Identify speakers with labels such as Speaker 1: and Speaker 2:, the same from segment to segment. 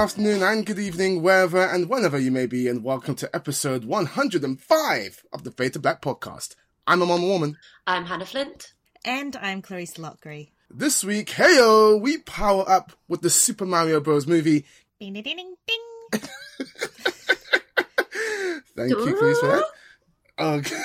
Speaker 1: afternoon, and good evening, wherever and whenever you may be, and welcome to episode 105 of the Fade to Black podcast. I'm Amon Warmann.
Speaker 2: I'm Hanna Flint.
Speaker 3: And I'm Clarisse Loughrey.
Speaker 1: This week, heyo, we power up with the Super Mario Bros. movie.
Speaker 3: Ding ding ding ding.
Speaker 1: Thank you, Clarisse, for that. Okay.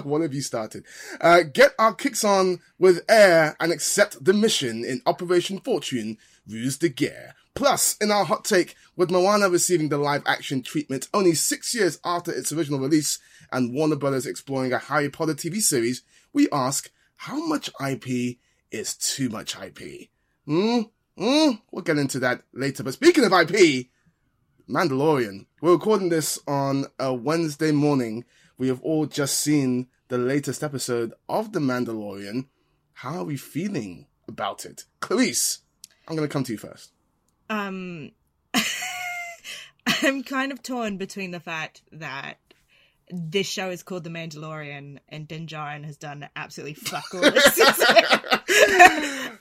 Speaker 1: what have you started? Uh, get our kicks on with air and accept the mission in Operation Fortune, Ruse de Guerre. Plus, in our hot take, with Moana receiving the live action treatment only six years after its original release and Warner Brothers exploring a Harry Potter TV series, we ask, how much IP is too much IP? Hmm? Hmm? We'll get into that later. But speaking of IP, Mandalorian. We're recording this on a Wednesday morning. We have all just seen the latest episode of The Mandalorian. How are we feeling about it? Clarisse, I'm going to come to you first.
Speaker 3: Um, I'm kind of torn between the fact that this show is called The Mandalorian and Din Djarin has done absolutely fuck all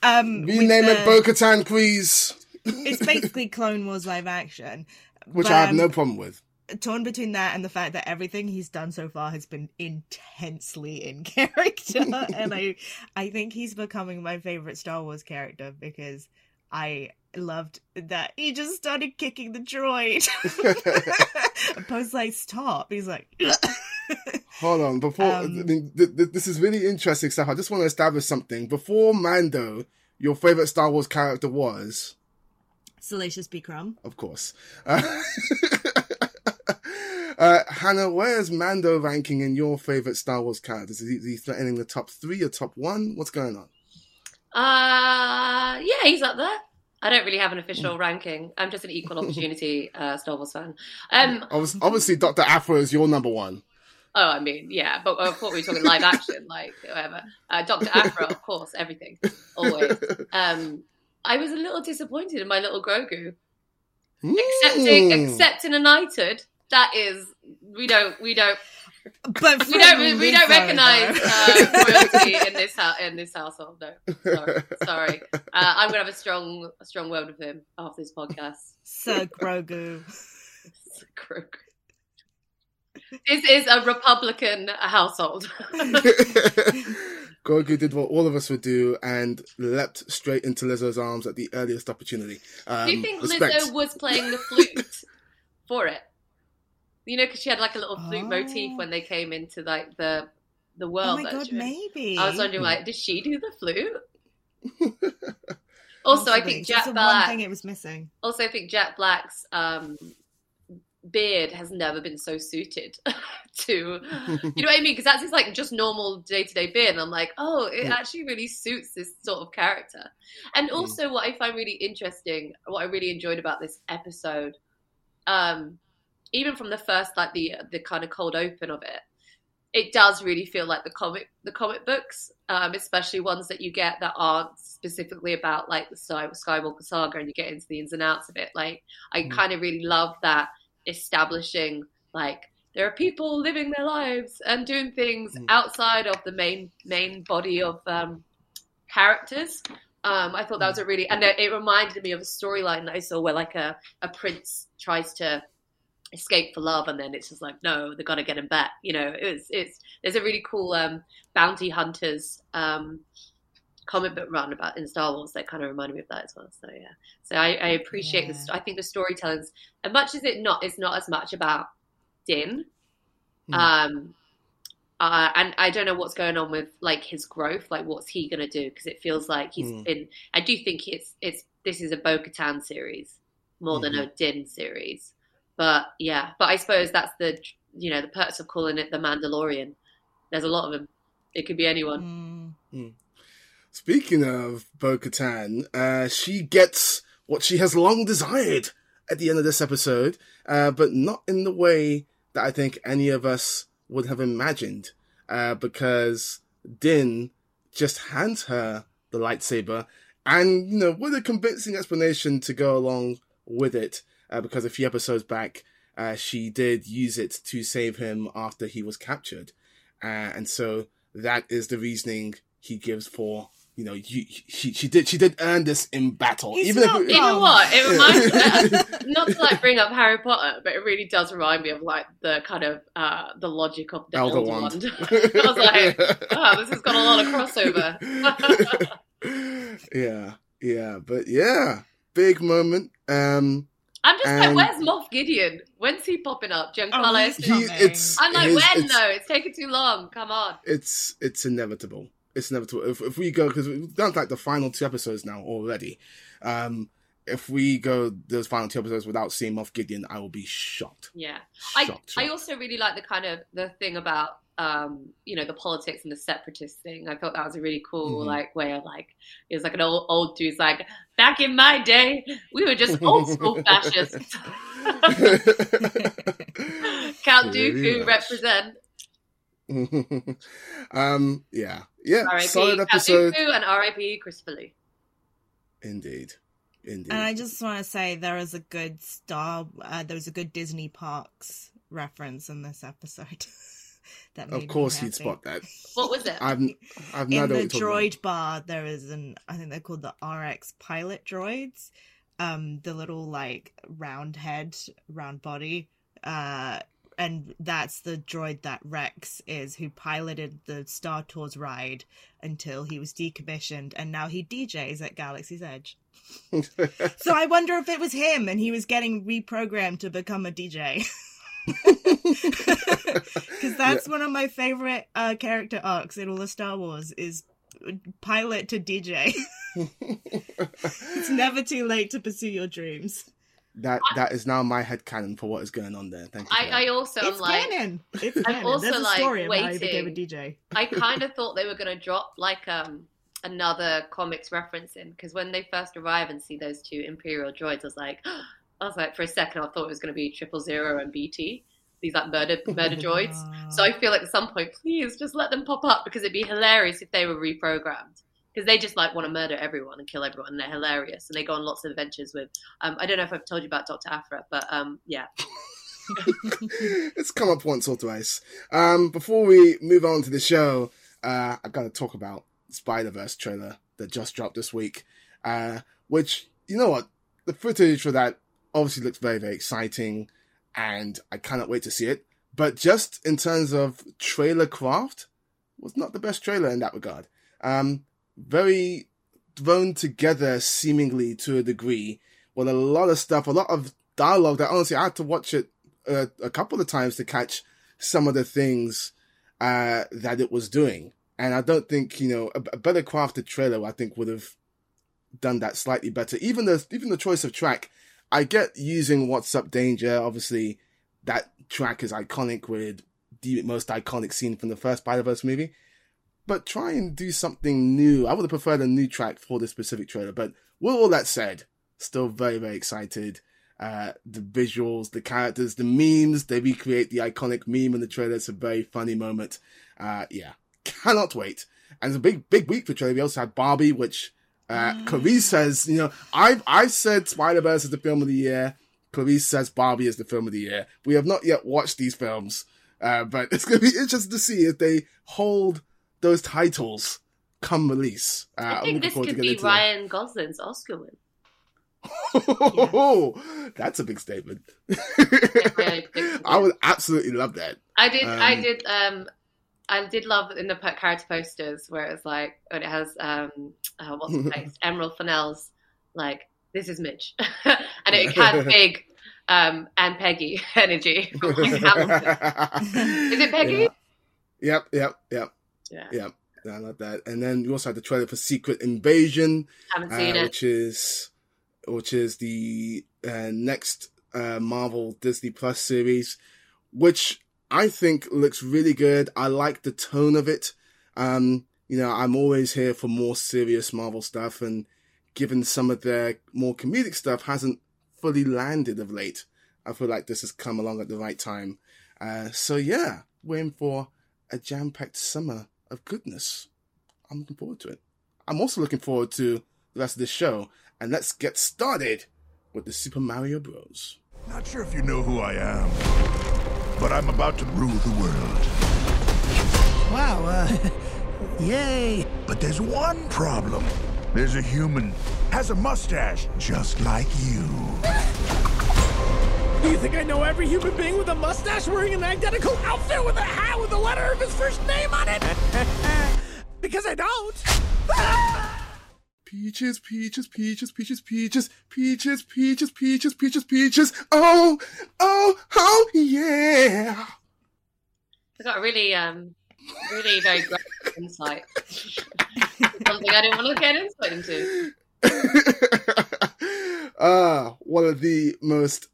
Speaker 3: um, with
Speaker 1: it
Speaker 3: the-
Speaker 1: Bo Katan, please.
Speaker 3: It's basically Clone Wars live action.
Speaker 1: Which
Speaker 3: But
Speaker 1: I have
Speaker 3: I'm
Speaker 1: no problem with.
Speaker 3: torn between that and the fact that everything he's done so far has been intensely in character and i i think he's becoming my favorite star wars character because i loved that he just started kicking the droid post like stop he's like
Speaker 1: Hold on, before
Speaker 3: Um,
Speaker 1: I mean, th- th- this is really interesting stuff. I just want to establish something. Before Mando, your favorite Star Wars character was,
Speaker 3: salacious b crumb
Speaker 1: of course, uh, uh, Hanna. Where's Mando ranking in your favorite Star Wars characters? Is he, is he threatening the top three or top one? What's going on?
Speaker 2: Uh, yeah, he's up there. I don't really have an
Speaker 1: Hmm.
Speaker 2: official ranking. I'm just an equal opportunity uh, Star Wars fan. Um,
Speaker 1: Obviously, obviously Doctor Aphra is your number one.
Speaker 2: oh, I mean, yeah, but I thought we were talking live action, like whatever. Uh, Doctor Aphra, of course, everything, always. Um, I was a little disappointed in my little Grogu. Accepting,
Speaker 1: Mm.
Speaker 2: accepting a knighthood. That is, we don't, we don't,
Speaker 3: but
Speaker 2: we don't, we, we don't recognize uh, royalty in this house, in this household. No, sorry, sorry. Uh, I'm gonna have a strong, a strong word with him after this podcast.
Speaker 3: sir grogu
Speaker 2: Crook. This is a Republican household.
Speaker 1: Grogu did what all of us would do and leapt straight into Lizzo's arms at the earliest opportunity. Um,
Speaker 2: Do you think
Speaker 1: respect.
Speaker 2: Lizzo was playing the flute for it? You know, because she had like a little flute
Speaker 3: Oh.
Speaker 2: motif when they came into like the the world.
Speaker 3: oh
Speaker 2: world.
Speaker 3: my
Speaker 2: that
Speaker 3: god maybe
Speaker 2: I was wondering, like, did she do the flute? also, I
Speaker 3: Possibly.
Speaker 2: think
Speaker 3: That's
Speaker 2: Jack
Speaker 3: the one
Speaker 2: Black.
Speaker 3: thing it was missing
Speaker 2: Also, I think Jack Black's um, beard has never been so suited to, you know what I mean? Because that's his like just normal day to day beard, and I'm like, oh, it
Speaker 1: Mm.
Speaker 2: actually really suits this sort of character. And also, what I find really interesting, what I really enjoyed about this episode, um, even from the first like the the kind of cold open of it. It does really feel like the comic, the comic books, um, especially ones that you get that aren't specifically about like the Skywalker saga, and you get into the ins and outs of it. Like, I
Speaker 1: Mm.
Speaker 2: kind of really love that establishing like there are people living their lives and doing things
Speaker 1: Mm.
Speaker 2: outside of the main main body of um, characters. Um, I thought that was a really, and it, it reminded me of a storyline that I saw where like a, a prince tries to escape for love, and then it's just like, no, they got to get him back. You know, it's it's there's a really cool um, bounty hunters um, comic book run about in Star Wars that kind of reminded me of that as well. So yeah, so I, I appreciate
Speaker 3: Yeah.
Speaker 2: this. I think the storytelling's as much as it not, it's not as much about Din.
Speaker 1: Hmm.
Speaker 2: Um, uh, and I don't know what's going on with like his growth. Like, what's he gonna do? Because it feels like he's
Speaker 1: Hmm.
Speaker 2: been. I do think it's it's this is a Bo-Katan series more than
Speaker 1: Mm-hmm.
Speaker 2: a Din series. But yeah, but I suppose that's the you know the perks of calling it the Mandalorian. There's a lot of them. It could be anyone.
Speaker 3: Mm.
Speaker 1: Speaking of Bo Katan, uh, she gets what she has long desired at the end of this episode, uh, but not in the way that I think any of us would have imagined, uh, because Din just hands her the lightsaber, and you know, with a convincing explanation to go along with it, uh, because a few episodes back, uh, she did use it to save him after he was captured, uh, and so that is the reasoning he gives for you know, you, she she did she did earn this in battle.
Speaker 3: He's
Speaker 1: Even
Speaker 3: not
Speaker 1: if
Speaker 2: You know
Speaker 3: wrong.
Speaker 2: what? It reminds me, not to like bring up Harry Potter, but it really does remind me of like the kind of uh the logic of the
Speaker 1: Elder
Speaker 2: Elder,
Speaker 1: Wand.
Speaker 2: Wand. I was like, oh, this has got a lot of crossover.
Speaker 1: yeah, yeah, but yeah, big moment. Um,
Speaker 2: I'm just
Speaker 1: And-
Speaker 2: like, where's Moff Gideon? When's he popping up? Giancarlo?
Speaker 3: Oh,
Speaker 1: he it's
Speaker 2: I'm like,
Speaker 1: his-
Speaker 2: when
Speaker 1: it's,
Speaker 2: though? It's taking too long. Come on.
Speaker 1: it's it's inevitable. It's inevitable. If if we go because we've done like the final two episodes now already. Um, if we go those final two episodes without seeing Moff Gideon, I will be shocked.
Speaker 2: Yeah. I,
Speaker 1: Shocked.
Speaker 2: I also really like the kind of the thing about um you know the politics and the separatist thing. I thought that was a really cool
Speaker 1: Mhm.
Speaker 2: like way of like it was like an old old dude's like back in my day we were just old school fascists. Count
Speaker 1: Pretty
Speaker 2: Dooku
Speaker 1: much.
Speaker 2: represent
Speaker 1: um, yeah, yeah,
Speaker 2: R.I.P.
Speaker 1: solid
Speaker 2: Count
Speaker 1: episode.
Speaker 2: Dooku and R.I.P. Christopher Lee.
Speaker 1: Indeed, indeed.
Speaker 3: And I just want to say there is a good Star, uh, there was a good Disney Parks reference in this episode. That made
Speaker 1: of course,
Speaker 3: happy.
Speaker 1: you'd spot that.
Speaker 2: What was it?
Speaker 1: I've I've no
Speaker 3: in the
Speaker 1: what you're talking
Speaker 3: droid bar there is an i think they're called the rx pilot droids um the little like round head round body uh and that's the droid that rex is who piloted the star tours ride until he was decommissioned and now he djs at galaxy's edge so i wonder if it was him and he was getting reprogrammed to become a dj because that's one of my favorite uh, character arcs in all of Star Wars is pilot to DJ. it's never too late to pursue your dreams.
Speaker 1: that that is now my head canon for what is going on there. Thank you.
Speaker 2: I. I also am
Speaker 3: it's
Speaker 2: like
Speaker 3: canon. It's canon.
Speaker 2: also,
Speaker 3: There's a
Speaker 2: like,
Speaker 3: story of how he a
Speaker 2: waiting.
Speaker 3: DJ.
Speaker 2: I kind of thought they were going to drop like um another comics reference in because when they first arrive and see those two Imperial droids, I was like, I was like for a second I thought it was going to be Triple Zero and BT, these like murder murder droids. So I feel like at some point, please just let them pop up because it'd be hilarious if they were reprogrammed. Because they just like want to murder everyone and kill everyone, and they're hilarious, and they go on lots of adventures with. Um, I don't know if I've told you about Doctor Aphra, but um, yeah,
Speaker 1: it's come up once or twice. Um, before we move on to the show, uh, I gotta talk about Spider Verse trailer that just dropped this week. Uh, which you know what, the footage for that obviously looks very very exciting, and I cannot wait to see it. But just in terms of trailer craft, was not the best trailer in that regard. Um, very thrown together seemingly to a degree with a lot of stuff, a lot of dialogue that honestly I had to watch it uh, a couple of times to catch some of the things uh, that it was doing. And I don't think you know a, a better crafted trailer. I think would have done that slightly better. Even the even the choice of track, I get using "What's Up, Danger." Obviously, that track is iconic with the most iconic scene from the first Spider Verse movie. But try and do something new. I would have preferred a new track for this specific trailer. But with all that said, still very very excited uh, the visuals, the characters, the memes. They recreate the iconic meme in the trailer. It's a very funny moment. Uh, yeah, cannot wait. And it's a big, big week for trailer. We also had Barbie, which uh, Clarisse says, you know, I've I said Spider Verse is the film of the year. Clarisse says Barbie is the film of the year. We have not yet watched these films, uh, but it's going to be interesting to see if they hold those titles come release. Uh,
Speaker 2: I think this could be
Speaker 1: into that.
Speaker 2: Ryan Gosling's Oscar win.
Speaker 1: That's a big statement. I would absolutely love that.
Speaker 2: I did. I
Speaker 1: Um,
Speaker 2: did. Um, I did love in the character posters where it was like, and it has um, uh, what's the face, Emerald Fennell's like, "This is Mitch," and it had big um, and Peggy energy from like Hamilton. Is it Peggy?
Speaker 1: Yeah. Yep, yep, yep,
Speaker 2: Yeah,
Speaker 1: yep. I love that. And then you also had the trailer for Secret Invasion,
Speaker 2: haven't
Speaker 1: uh,
Speaker 2: it.
Speaker 1: which is which is the uh, next uh, Marvel Disney Plus series, which I think looks really good. I like the tone of it. Um, you know, I'm always here for more serious Marvel stuff, and given some of their more comedic stuff hasn't fully landed of late, I feel like this has come along at the right time. Uh, so yeah, we're in for a jam-packed summer of goodness. I'm looking forward to it. I'm also looking forward to the rest of the show, and let's get started with the Super Mario Bros.
Speaker 4: Not sure if you know who I am, but I'm about to rule the world.
Speaker 5: Wow, uh,
Speaker 4: Yay! But there's one problem. There's a human, has a mustache, just like you.
Speaker 5: Do you think I know every human being with a mustache wearing an identical outfit with a hat with the letter of his first name on it? because I don't.
Speaker 1: Peaches, peaches, peaches, peaches, peaches, peaches, peaches, peaches, peaches, peaches. Oh, oh, oh, yeah.
Speaker 2: I got a really, um, really very great insight. Something I didn't want to get insight into.
Speaker 1: Ah, one of the most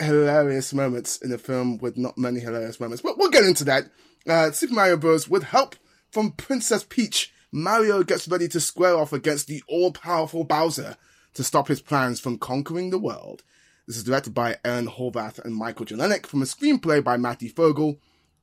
Speaker 1: hilarious moments in the film with not many hilarious moments, but we'll get into that. Uh, Super Mario Bros. with help from Princess Peach, Mario gets ready to square off against the all-powerful Bowser to stop his plans from conquering the world. This is directed by Aaron Horvath and Michael Jelenic from a screenplay by Matthew Fogel,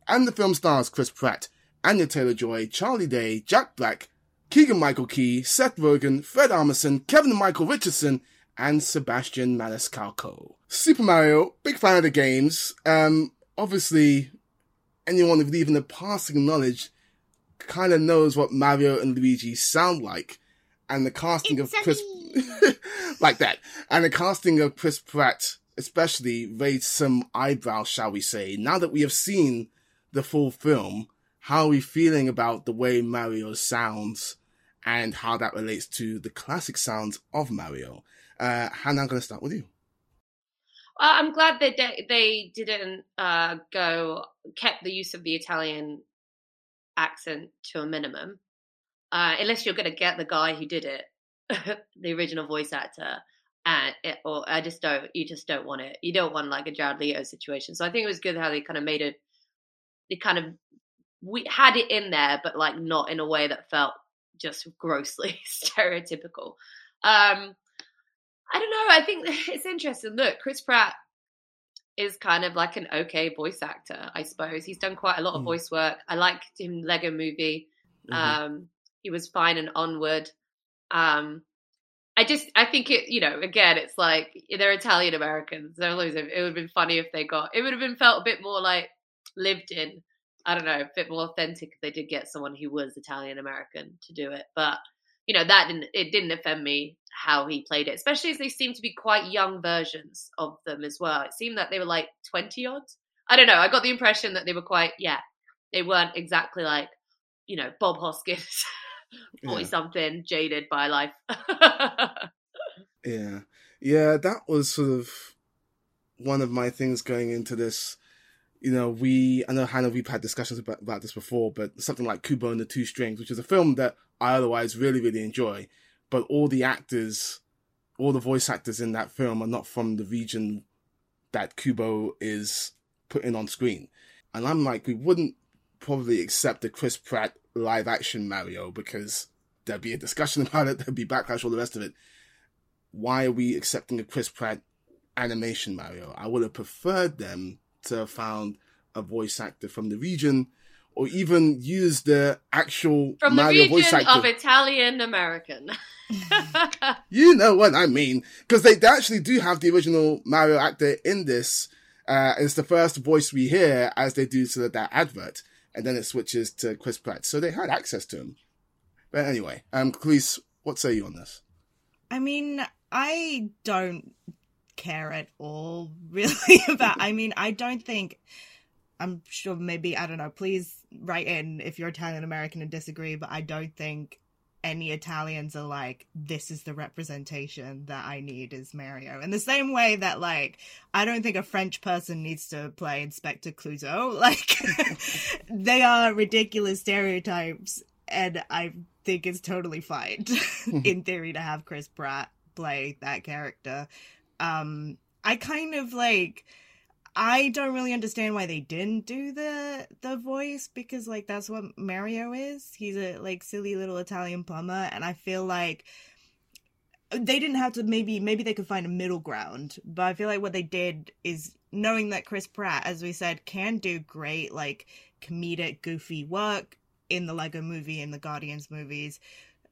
Speaker 1: and the film stars Chris Pratt, Anya Taylor-Joy, Charlie Day, Jack Black, Keegan-Michael Key, Seth Rogen, Fred Armisen, Kevin Michael Richardson, and Sebastian Maniscalco. Super Mario, big fan of the games. Um, obviously, anyone with even a passing knowledge kind of knows what Mario and Luigi sound like. And the casting of Chris, like that. And the casting of Chris Pratt, especially, raised some eyebrows, shall we say. Now that we have seen the full film, how are we feeling about the way Mario sounds and how that relates to the classic sounds of Mario? Uh, Hannah, I'm going to start with you.
Speaker 2: Uh, I'm glad that they, they didn't uh, go kept the use of the Italian accent to a minimum, uh, unless you're going to get the guy who did it, the original voice actor. And it, or I just don't, you just don't want it. You don't want like a Jared Leto situation. So I think it was good how they kind of made it. They kind of we had it in there, but like not in a way that felt just grossly stereotypical. Um, I don't know. I think it's interesting. Look, Chris Pratt is kind of like an okay voice actor, I suppose. He's done quite a lot of
Speaker 1: Mm.
Speaker 2: voice work. I liked him Lego Movie.
Speaker 1: Mhm.
Speaker 2: Um, he was fine and onward. Um, I just, I think it, you know, again, it's like they're Italian Americans. They're always, it would have been funny if they got, it would have been felt a bit more like lived in. I don't know, a bit more authentic if they did get someone who was Italian American to do it. But you know, that didn't, it didn't offend me how he played it, especially as they seemed to be quite young versions of them as well. It seemed that they were like 20 odd. I don't know. I got the impression that they were quite, yeah, they weren't exactly like, you know, Bob Hoskins, 40
Speaker 1: Yeah.
Speaker 2: something, jaded by life.
Speaker 1: Yeah. Yeah, that was sort of one of my things going into this. You know, we, I know Hanna, we've had discussions about, about this before, but something like Kubo and the Two Strings, which is a film that I otherwise really, really enjoy, but all the actors, all the voice actors in that film are not from the region that Kubo is putting on screen. And I'm like, we wouldn't probably accept the Chris Pratt live action Mario because there'd be a discussion about it, there'd be backlash, all the rest of it why are we accepting a Chris Pratt animation Mario? I would have preferred them to have found a voice actor from the region or even use the actual
Speaker 2: From the
Speaker 1: Mario voice
Speaker 2: region
Speaker 1: actor.
Speaker 2: of Italian American.
Speaker 1: You know what I mean. Because they, they actually do have the original Mario actor in this. Uh, it's the first voice we hear as they do to that advert. And then it switches to Chris Pratt. So they had access to him. But anyway, um, Cleese, what say you on this?
Speaker 3: I mean, I don't care at all really about I mean, I don't think I'm sure maybe I don't know, please write in if you're Italian American and disagree, but I don't think any Italians are like, this is the representation that I need is Mario. In the same way that like I don't think a French person needs to play Inspector Clouseau. Like they are ridiculous stereotypes and I think it's totally fine in theory to have Chris Pratt play that character. Um I kind of like I don't really understand why they didn't do the the voice because like that's what Mario is. He's a like silly little Italian plumber and I feel like they didn't have to maybe maybe they could find a middle ground, but I feel like what they did is knowing that Chris Pratt as we said can do great like comedic goofy work in the Lego movie and the Guardians movies.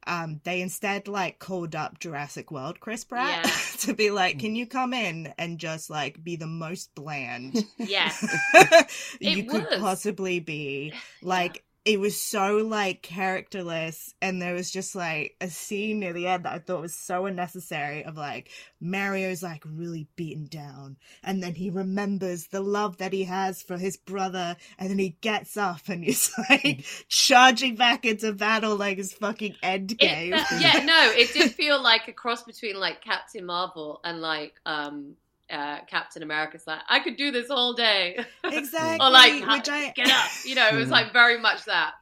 Speaker 3: Um, they instead like called up Jurassic World Chris Pratt
Speaker 2: Yeah.
Speaker 3: to be like, can you come in and just like be the most bland
Speaker 2: yeah.
Speaker 3: you
Speaker 2: It
Speaker 3: could
Speaker 2: was.
Speaker 3: possibly be? Like it was so like characterless and there was just like a scene near the end that I thought was so unnecessary of like Mario's like really beaten down and then he remembers the love that he has for his brother and then he gets up and he's like charging back into battle like his fucking end
Speaker 2: It-
Speaker 3: game.
Speaker 2: that- yeah, no, it did feel like a cross between like Captain Marvel and like um uh Captain America's like I could do this all day.
Speaker 3: exactly.
Speaker 2: or like
Speaker 3: which I
Speaker 2: get up. You know, it was like very much that.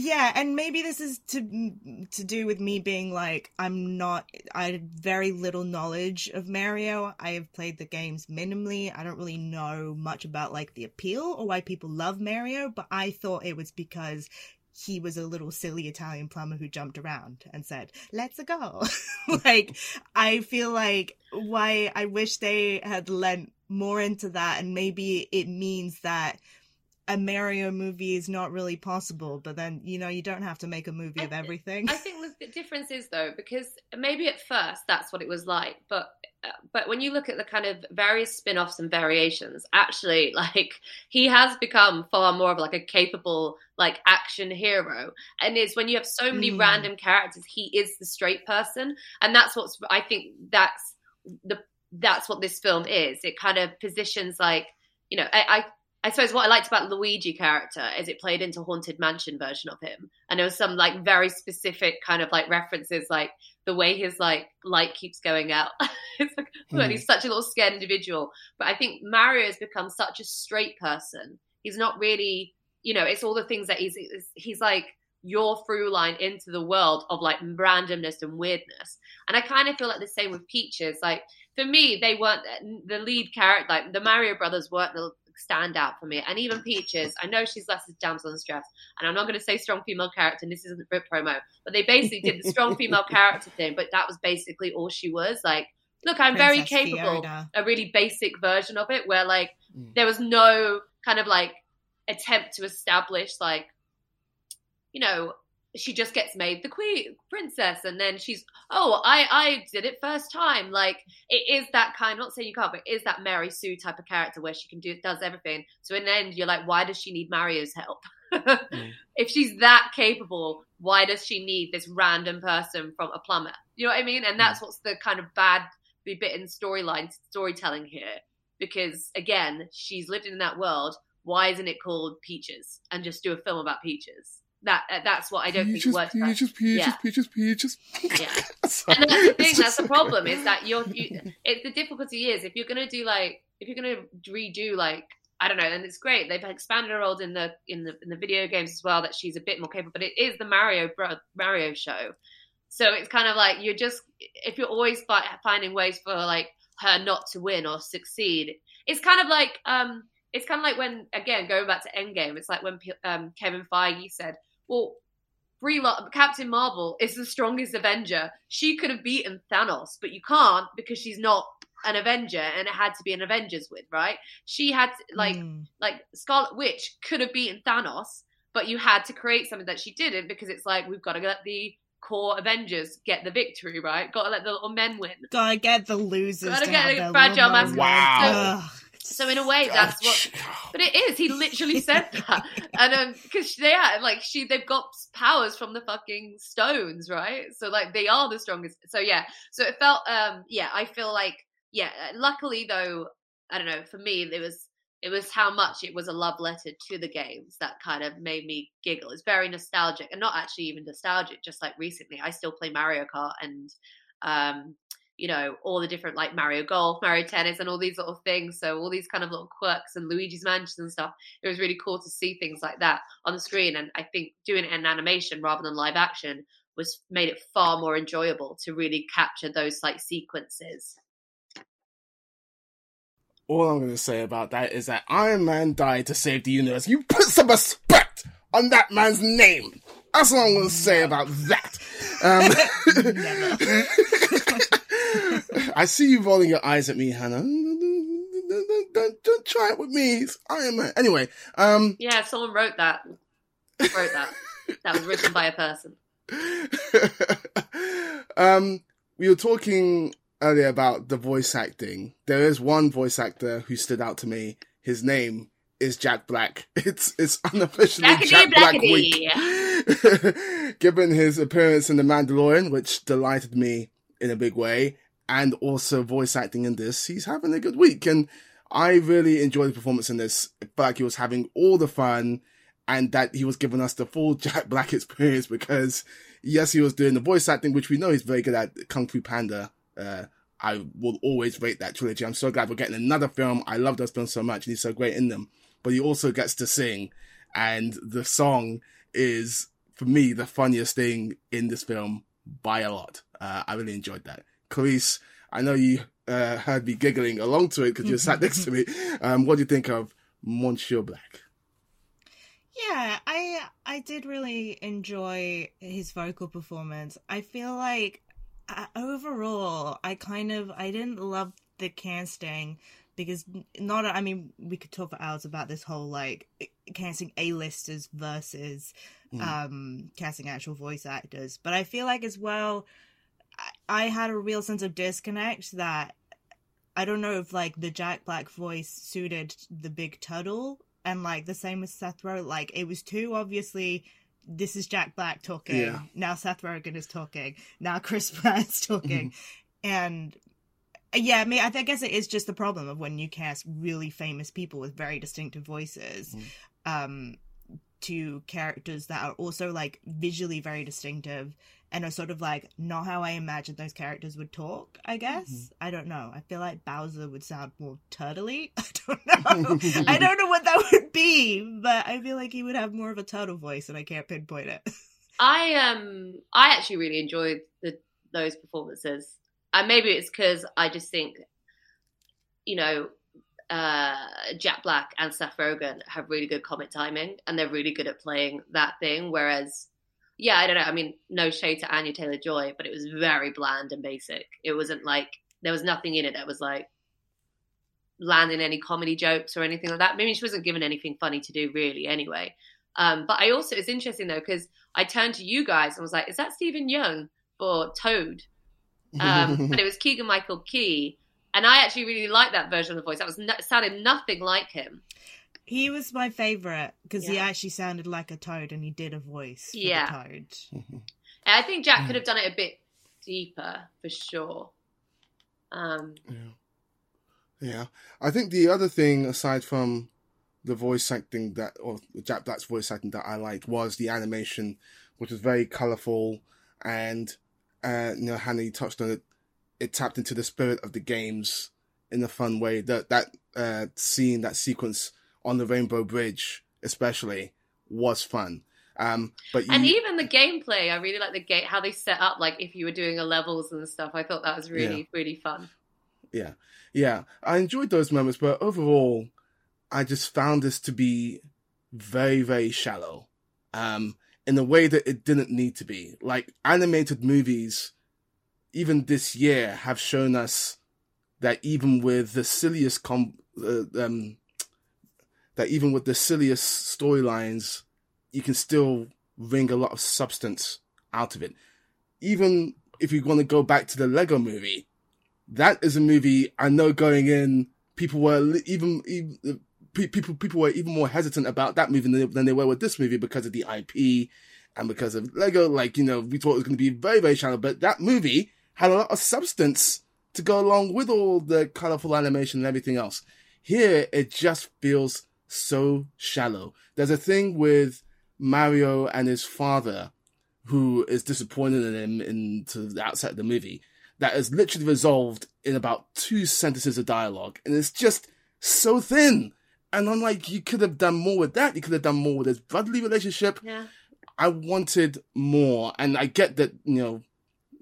Speaker 3: Yeah, and maybe this is to to do with me being like I'm not I had very little knowledge of Mario. I have played the games minimally. I don't really know much about like the appeal or why people love Mario, but I thought it was because he was a little silly Italian plumber who jumped around and said, "Let's go." like I feel like why I wish they had lent more into that and maybe it means that a Mario movie is not really possible, but then you know you don't have to make a movie of everything.
Speaker 2: I think the difference is though because maybe at first that's what it was like, but uh, but when you look at the kind of various spin-offs and variations, actually like he has become far more of like a capable like action hero, and is when you have so many
Speaker 3: Mm.
Speaker 2: random characters, he is the straight person, and that's what's I think that's the that's what this film is. It kind of positions like you know I. I I suppose what I liked about Luigi character is it played into Haunted Mansion version of him, and there was some like very specific kind of like references, like the way his like light keeps going out. it's like, oh, and hmm. he's such a little scared individual. But I think Mario has become such a straight person. He's not really, you know, it's all the things that he's he's like your through line into the world of like randomness and weirdness. And I kind of feel like the same with Peaches. Like for me, they weren't the lead character. Like the Mario brothers weren't the stand out for me. And even Peaches, I know she's less as damsel in stress, and I'm not going to say strong female character, and this isn't a promo, but they basically did the strong female character thing, but that was basically all she was. Like, look, I'm very capable.
Speaker 3: Fiona.
Speaker 2: A really basic version of it, where like
Speaker 1: Mm.
Speaker 2: there was no kind of like attempt to establish like, you know, she just gets made the queen princess and then she's oh i i did it first time. Like it is that kind not saying you can't but it is that mary sue type of character where she can do does everything. So in the end you're like why does she need mario's help? Mm. If she's that capable why does she need this random person from a plumber? You know what i mean? And that's mm. what's the kind of bad bit in storyline storytelling here. Because again she's lived in that world. Why isn't it called peaches? And just do a film about peaches that uh, that's what i don't
Speaker 1: peaches,
Speaker 2: think works
Speaker 1: peaches, peaches,
Speaker 2: Yeah.
Speaker 1: peaches, peaches.
Speaker 2: Yeah. And that's the thing. That's the problem. Is that you're. You, it, the difficulty is if you're to do like if you're to redo like I don't know, and it's great. They've expanded her role in the in the in the video games as well. That she's a bit more capable. But it is the Mario bro- Mario show, so it's kind of like you're just if you're always fi- finding ways for like her not to win or succeed. It's kind of like um, it's kind of like when again going back to Endgame. It's like when um, Kevin Feige said, "Well, Brie Lar- Captain Marvel is the strongest Avenger. She could have beaten Thanos, but you can't because she's not an Avenger, and it had to be an Avengers with right. She had to, like
Speaker 3: Mm.
Speaker 2: like Scarlet Witch could have beaten Thanos, but you had to create something that she didn't because it's like we've got to let the core Avengers get the victory, right? Got to let the little men win.
Speaker 3: Gotta get the losers.
Speaker 2: Gotta get the fragile
Speaker 3: little
Speaker 2: masculine.
Speaker 1: Wow.
Speaker 3: Ugh.
Speaker 2: So in a way, that's what. But it is. He literally said that, and um, because they are like she, they've got powers from the fucking stones, right? So like they are the strongest. So yeah. So it felt, um, yeah. I feel like, yeah. Luckily though, I don't know. For me, it was it was how much it was a love letter to the games that kind of made me giggle. It's very nostalgic, and not actually even nostalgic. Just like recently, I still play Mario Kart and. um you know, all the different like Mario Golf, Mario Tennis, and all these little things. So all these kind of little quirks and Luigi's Mansion and stuff. It was really cool to see things like that on the screen. And I think doing it in animation rather than live action was made it far more enjoyable to really capture those like sequences.
Speaker 1: All I'm going to say about that is that Iron Man died to save the universe. You put some respect on that man's name. That's all I'm going to say about that. Um, I see you rolling your eyes at me, Hanna. Don't, don't, don't try it with me. It's Iron Man. Anyway, um,
Speaker 2: Yeah, someone wrote that. Wrote that. that was written by a person.
Speaker 1: um, we were talking earlier about the voice acting. There is one voice actor who stood out to me. His name is Jack Black. It's it's unofficially
Speaker 2: Blackity,
Speaker 1: Jack Black week. Given his appearance in The Mandalorian, which delighted me in a big way, and also voice acting in this, he's having a good week. And I really enjoyed the performance in this. It felt like he was having all the fun and that he was giving us the full Jack Black experience because yes, he was doing the voice acting, which we know he's very good at Kung Fu Panda. Uh, I will always rate that trilogy. I'm so glad we're getting another film. I love those films so much and he's so great in them. But he also gets to sing and the song is, for me, the funniest thing in this film by a lot. Uh, I really enjoyed that. Clarisse, I know you uh, heard me giggling along to it because you sat next to me. Um, what do you think of Monsieur Black?
Speaker 3: Yeah, I I did really enjoy his vocal performance. I feel like uh, overall, I kind of I didn't love the casting because not I mean we could talk for hours about this whole like casting A-listers versus
Speaker 1: Mm.
Speaker 3: um casting actual voice actors, but I feel like as well I, had a real sense of disconnect that I don't know if like the Jack Black voice suited the big turtle and like the same with Seth Rogen. Like it was too obviously this is Jack Black talking.
Speaker 1: Yeah.
Speaker 3: Now Seth Rogen is talking. Now Chris Pratt's talking. and yeah, I mean, I, guess it is just the problem of when you cast really famous people with very distinctive voices um, to characters that are also like visually very distinctive and are sort of like not how I imagined those characters would talk. I guess I don't know. I feel like Bowser would sound more turtly. I don't know. I don't know what that would be, but I feel like he would have more of a turtle voice, and I can't pinpoint it.
Speaker 2: I um I actually really enjoyed the those performances, and maybe it's because I just think, you know, uh, Jack Black and Seth Rogen have really good comic timing, and they're really good at playing that thing. Whereas, yeah, I don't know. I mean, no shade to Anya Taylor Joy, but it was very bland and basic. It wasn't like there was nothing in it that was like landing any comedy jokes or anything like that. Maybe she wasn't given anything funny to do, really, anyway. Um, but I also, it's interesting though, because I turned to you guys and was like, is that Steven Yeun for Toad? Um, and it was Keegan Michael Key. And I actually really liked that version of the voice. That was no, sounded nothing like him.
Speaker 3: He was my favorite because he actually sounded like a toad, and he did a voice for
Speaker 2: Yeah.
Speaker 3: the toad.
Speaker 2: I think Jack could have done it a bit deeper for sure. Um,
Speaker 1: Yeah, I think the other thing aside from the voice acting that, or Jack Black's voice acting that I liked was the animation, which was very colorful and, uh, you know, Hanna you touched on it. It tapped into the spirit of the games in a fun way. That that uh, scene, that sequence on the Rainbow Bridge, especially, was fun. Um, but you,
Speaker 2: and even the gameplay, I really like the gate how they set up. Like if you were doing a levels and stuff, I thought that was really really fun.
Speaker 1: Yeah, yeah. I enjoyed those moments, but overall, I just found this to be very, very shallow. Um, in a way that it didn't need to be. Like animated movies, even this year, have shown us that even with the silliest com, uh, um, that even with the silliest storylines, you can still wring a lot of substance out of it. Even if you want to go back to the Lego movie, that is a movie I know going in, people were even, even uh, people people were even more hesitant about that movie than they, than they were with this movie because of the IP and because of Lego. Like you know, we thought it was going to be very very shallow, but that movie had a lot of substance to go along with all the colorful animation and everything else. Here, it just feels so shallow. There's a thing with Mario and his father, who is disappointed in him into the outset of the movie that is literally resolved in about two sentences of dialogue, and it's just so thin. And I'm like, you could have done more with that. You could have done more with his brotherly relationship.
Speaker 2: Yeah.
Speaker 1: I wanted more, and I get that you know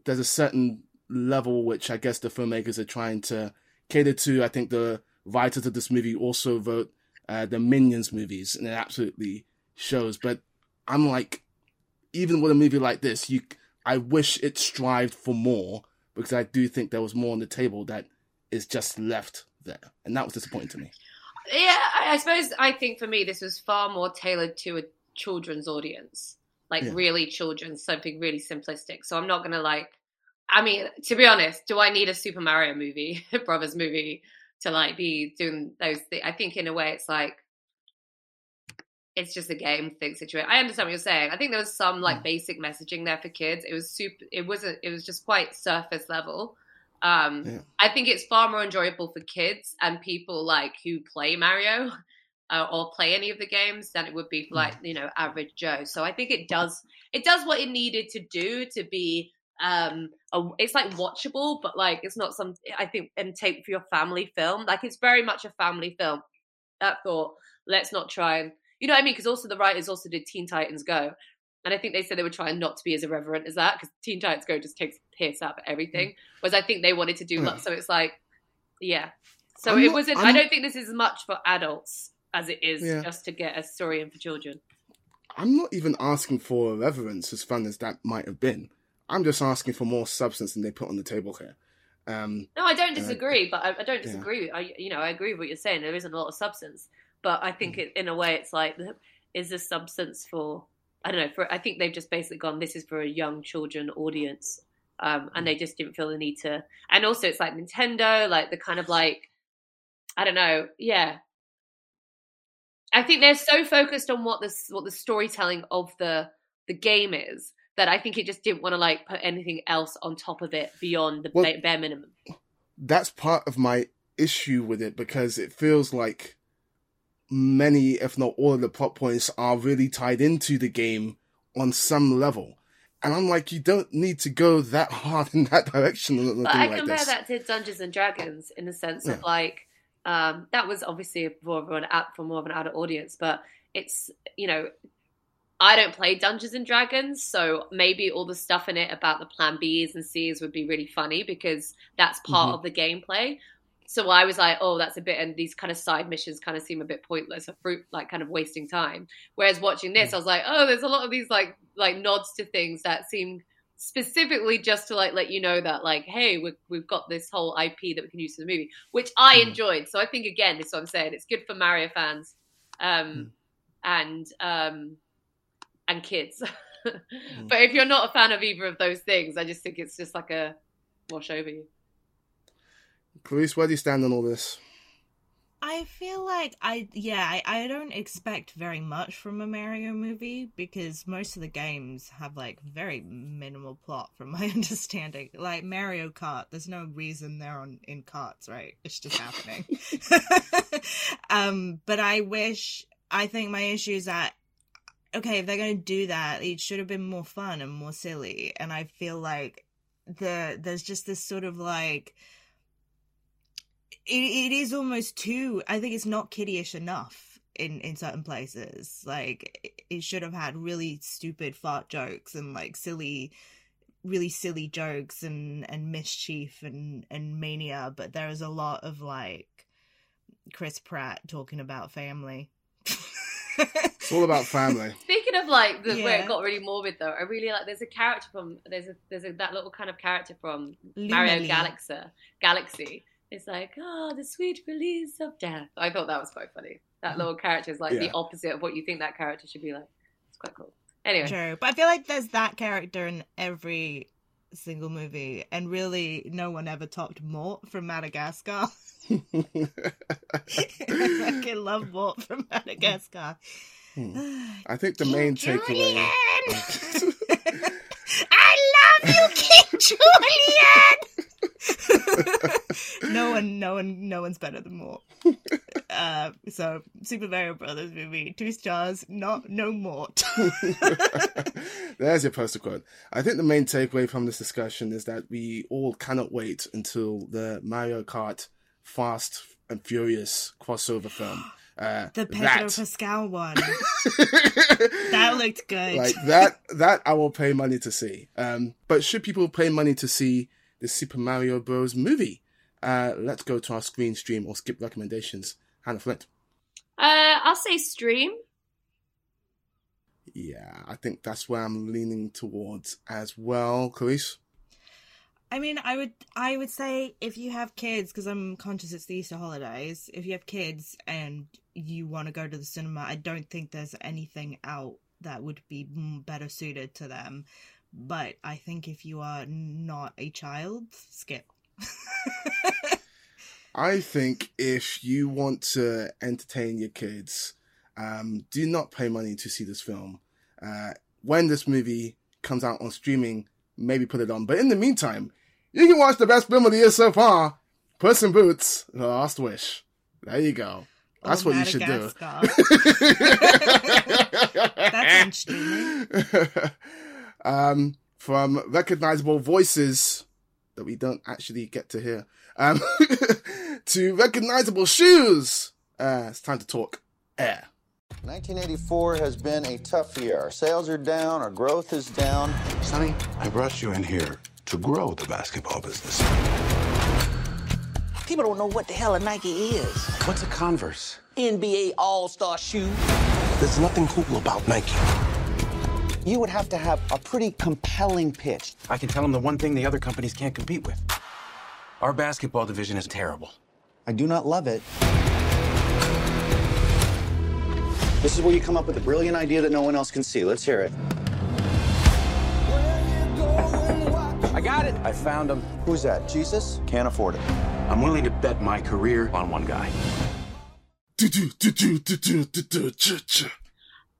Speaker 1: there's a certain level which I guess the filmmakers are trying to cater to. I think the writers of this movie also wrote uh, the Minions movies, and it absolutely shows. But I'm like, even with a movie like this, you, I wish it strived for more because I do think there was more on the table that is just left there, and that was disappointing to me.
Speaker 2: Yeah, I, suppose I think for me this was far more tailored to a children's audience, like
Speaker 1: Yeah.
Speaker 2: really children, something really simplistic. So I'm not gonna like. I mean, to be honest, do I need a Super Mario movie, Brothers movie, to like be doing those things? I think in a way it's like it's just a game thing situation. I understand what you're saying. I think there was some like basic messaging there for kids. It was super. It wasn't. It was just quite surface level. Um,
Speaker 1: Yeah.
Speaker 2: I think it's far more enjoyable for kids and people like who play Mario uh, or play any of the games than it would be for like you know average Joe. So I think it does. It does what it needed to do to be. Um, a, it's like watchable, but like it's not some. I think and take for your family film. Like it's very much a family film. That thought. Let's not try and you know what I mean? Because also the writers also did Teen Titans Go, and I think they said they were trying not to be as irreverent as that because Teen Titans Go just takes piss out of everything. Whereas I think they wanted to do
Speaker 1: Yeah.
Speaker 2: so. It's like, yeah. So
Speaker 1: I'm
Speaker 2: it
Speaker 1: not-
Speaker 2: wasn't.
Speaker 1: I'm
Speaker 2: I don't think this is as much for adults as it is
Speaker 1: Yeah.
Speaker 2: just to get a story in for children.
Speaker 1: I'm not even asking for reverence, as fun as that might have been. I'm just asking for more substance than they put on the table here. Um,
Speaker 2: No, I don't disagree, but I, I don't
Speaker 1: yeah.
Speaker 2: disagree. I, you know, I agree with what you're saying. There isn't a lot of substance, but I
Speaker 1: Mm.
Speaker 2: think it, in a way, it's like, is this substance for? I don't know. For I think they've just basically gone. This is for a young children audience, um, and they
Speaker 1: Mm.
Speaker 2: just didn't feel the need to. And also, it's like Nintendo, like the kind of like, I don't know. Yeah, I think they're so focused on what the what the storytelling of the the game is that I think it just didn't want to like put anything else on top of it beyond the
Speaker 1: Well-
Speaker 2: ba- bare minimum.
Speaker 1: that's part of my issue with it because it feels like many, if not all, of the plot points are really tied into the game on some level. And I'm like, you don't need to go that hard in that direction
Speaker 2: But I
Speaker 1: like
Speaker 2: compare
Speaker 1: this.
Speaker 2: that to Dungeons and Dragons in the sense of like um, that was obviously more of an app for more of an adult audience, but it's you know I don't play Dungeons and Dragons, so maybe all the stuff in it about the Plan Bs and Cs would be really funny because that's part
Speaker 1: Mhm.
Speaker 2: of the gameplay. So I was like, oh, that's a bit, and these kind of side missions kind of seem a bit pointless, a fruit like kind of wasting time. Whereas watching this, I was like, oh, there's a lot of these like like nods to things that seem specifically just to like let you know that like, hey, we've we've got this whole IP that we can use for the movie, which I
Speaker 1: Mhm.
Speaker 2: enjoyed. So I think again, this is what I'm saying. It's good for Mario fans, um, and um, and kids. But if you're not a fan of either of those things, I just think it's just like a wash over you.
Speaker 1: Clarisse, where do you stand on all this?
Speaker 3: I feel like I yeah, I, I don't expect very much from a Mario movie because most of the games have like very minimal plot from my understanding. Like Mario Kart, there's no reason they're on in carts, right? It's just happening. um but I wish I think my issue is that okay, if they're gonna do that, it should have been more fun and more silly. And I feel like the there's just this sort of like it, it is almost too i think it's not kiddyish enough in in certain places. Like it- it should have had really stupid fart jokes and like silly really silly jokes and and mischief and and mania. But there is a lot of like chris pratt talking about family
Speaker 1: It's all about family.
Speaker 2: Speaking of like the where it got really morbid though, I really like. There's a character from there's a there's a that little kind of character from
Speaker 3: Lumalee.
Speaker 2: Mario Galaxy. Galaxy. It's like oh the sweet release of death. I thought that was quite funny. That mm. little character is like the opposite of what you think that character should be like. It's quite cool. Anyway,
Speaker 3: True, but I feel like there's that character in every single movie, and really, no one ever topped Mort from Madagascar. I fucking love Mort from Madagascar.
Speaker 1: I think the main
Speaker 3: King
Speaker 1: takeaway.
Speaker 3: Julian! I love you, King Julien. no one, no one, no one's better than Mort. Uh, so Super Mario Brothers movie, two stars, not no Mort.
Speaker 1: There's your poster quote. I think the main takeaway from this discussion is that we all cannot wait until the Mario Kart Fast and Furious crossover film. Uh,
Speaker 3: the Pedro
Speaker 1: that.
Speaker 3: Pascal one. that looked good.
Speaker 1: like that that I will pay money to see. Um, but should people pay money to see the Super Mario Bros. movie? Uh, let's go to our screen stream or skip recommendations. Hanna Flint.
Speaker 2: uh, I'll say stream.
Speaker 1: Yeah, I think that's where I'm leaning towards as well. Clarisse?
Speaker 3: I mean, I would, I would say if you have kids, because I'm conscious it's the Easter holidays. If you have kids and you want to go to the cinema, I don't think there's anything out that would be better suited to them. But I think if you are not a child, skip.
Speaker 1: I think if you want to entertain your kids um, do not pay money to see this film. Uh, when this movie comes out on streaming, maybe put it on. But in the meantime, you can watch the best film of the year so far, Puss in Boots: The Last Wish. There you go. That's what you should do.
Speaker 3: That's interesting.
Speaker 1: um, from recognizable voices that we don't actually get to hear, um, to recognizable shoes. Uh, it's time to talk air.
Speaker 6: 1984 has been a tough year. Our sales are down, our growth is down.
Speaker 4: Sonny, I brought you in here to grow the basketball business.
Speaker 7: People don't know what the hell a Nike is.
Speaker 8: What's a Converse?
Speaker 7: NBA All Star shoe.
Speaker 8: There's nothing cool about Nike.
Speaker 6: You would have to have a pretty compelling pitch.
Speaker 8: I can tell them the one thing the other companies can't compete with. Our basketball division is terrible.
Speaker 6: I do not love it. This is where you come up with a brilliant idea that no one else can see. Let's hear it.
Speaker 8: I got it. I found him.
Speaker 6: Who's that? Jesus? Can't afford it.
Speaker 8: I'm willing to bet my career on one guy.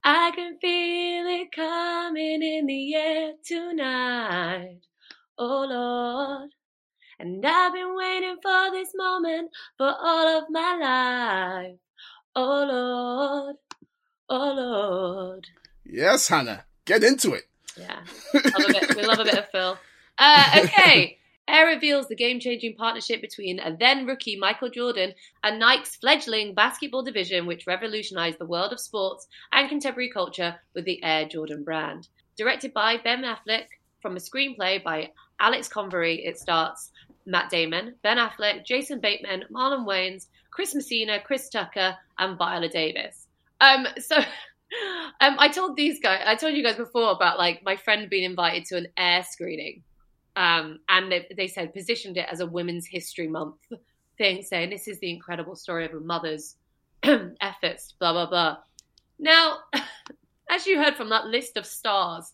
Speaker 2: I can feel it coming in the air tonight. Oh Lord. And I've been waiting for this moment for all of my life. Oh Lord. Oh Lord.
Speaker 1: Yes, Hanna, get into it.
Speaker 2: Yeah. Love bit, we love a bit of Phil. Uh, okay. Air reveals the game changing partnership between a then rookie Michael Jordan and Nike's fledgling basketball division, which revolutionized the world of sports and contemporary culture with the Air Jordan brand. Directed by Ben Affleck from a screenplay by Alex Convery, it starts Matt Damon, Ben Affleck, Jason Bateman, Marlon Wayans, Chris Messina, Chris Tucker, and Viola Davis. Um, so um, I told these guys, I told you guys before about like my friend being invited to an air screening. Um, and they, they said positioned it as a Women's History Month thing, saying this is the incredible story of a mother's efforts, blah blah blah. Now, as you heard from that list of stars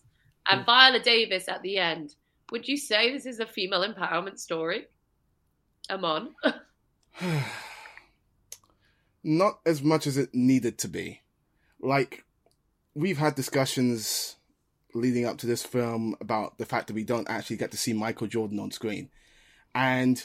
Speaker 2: and Viola Davis at the end, would you say this is a female empowerment story? Amon.
Speaker 1: Not as much as it needed to be. Like, we've had discussions leading up to this film about the fact that we don't actually get to see Michael Jordan on screen. And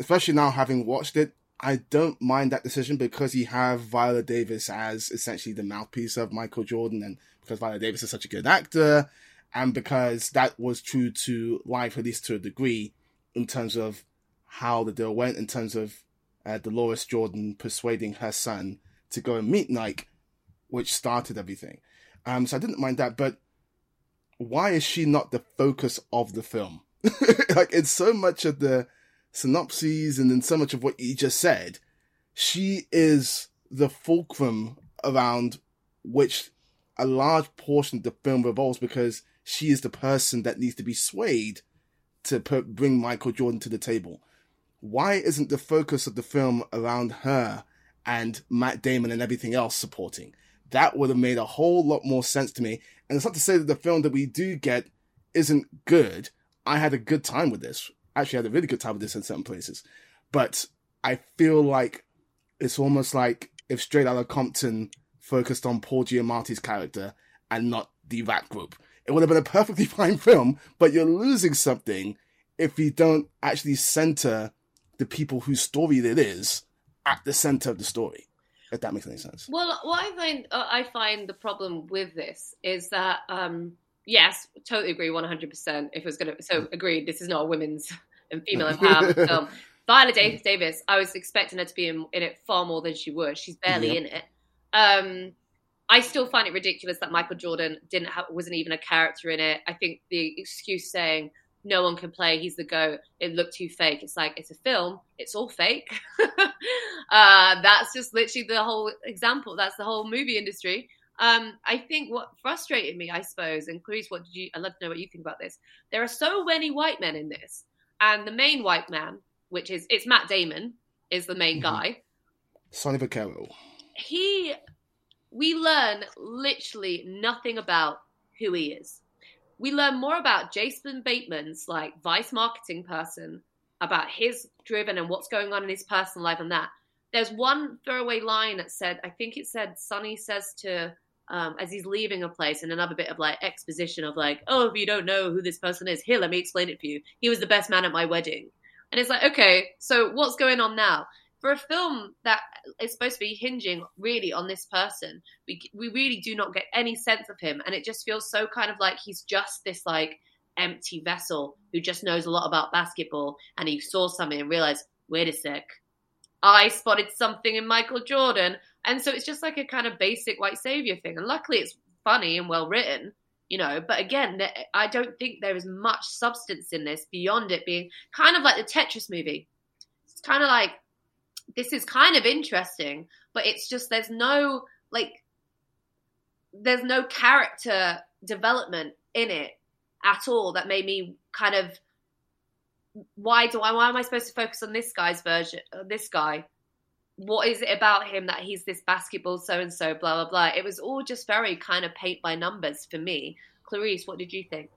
Speaker 1: especially now having watched it, I don't mind that decision because you have Viola Davis as essentially the mouthpiece of Michael Jordan, and because Viola Davis is such a good actor, and because that was true to life, at least to a degree, in terms of how the deal went, in terms of uh, Dolores Jordan persuading her son to go and meet Nike, which started everything. Um, so I didn't mind that, but why is she not the focus of the film? like in so much of the synopses and in so much of what you just said, she is the fulcrum around which a large portion of the film revolves because she is the person that needs to be swayed to put, bring Michael Jordan to the table. Why isn't the focus of the film around her and Matt Damon and everything else supporting? That would have made a whole lot more sense to me. And it's not to say that the film that we do get isn't good. I had a good time with this. Actually, I had a really good time with this in certain places. But I feel like it's almost like if Straight Outta Compton focused on Paul Giamatti's character and not the rap group. It would have been a perfectly fine film, but you're losing something if you don't actually center the people whose story it is at the center of the story. If that makes any sense.
Speaker 2: Well, what I find uh, I find the problem with this is that um, yes, totally agree, one hundred percent. If it was gonna, so agreed. This is not a women's and female empowerment film. Viola Davis, Davis, I was expecting her to be in, in it far more than she was. She's barely in it. Um, I still find it ridiculous that Michael Jordan didn't have wasn't even a character in it. I think the excuse saying no one can play, he's the goat, it looked too fake. It's like it's a film, it's all fake. uh, that's just literally the whole example. That's the whole movie industry. Um, I think what frustrated me, I suppose, and Clarisse, what did you? I'd love to know what you think about this. There are so many white men in this, and the main white man, which is it's Matt Damon, is the main
Speaker 1: Mhm.
Speaker 2: guy.
Speaker 1: Sonny Vaccaro.
Speaker 2: He, we learn literally nothing about who he is. We learn more about Jason Bateman's like vice marketing person, about his driven and what's going on in his personal life and that. there's one throwaway line that said, I think it said, Sonny says to, um, as he's leaving a place, and another bit of like exposition of like, oh, if you don't know who this person is, here, let me explain it for you. He was the best man at my wedding. And it's like, okay, so what's going on now? For a film that is supposed to be hinging really on this person, we we really do not get any sense of him, and it just feels so kind of like he's just this like empty vessel who just knows a lot about basketball, and he saw something and realized, wait a sec, I spotted something in Michael Jordan, and so it's just like a kind of basic white savior thing, and luckily it's funny and well written, you know. But again, I don't think there is much substance in this beyond it being kind of like the Tetris movie. It's kind of like this is kind of interesting, but it's just there's no like there's no character development in it at all that made me kind of why do I why am I supposed to focus on this guy's version uh, this guy? What is it about him that he's this basketball so and so blah blah blah? It was all just very kind of paint by numbers for me. Clarisse what did you think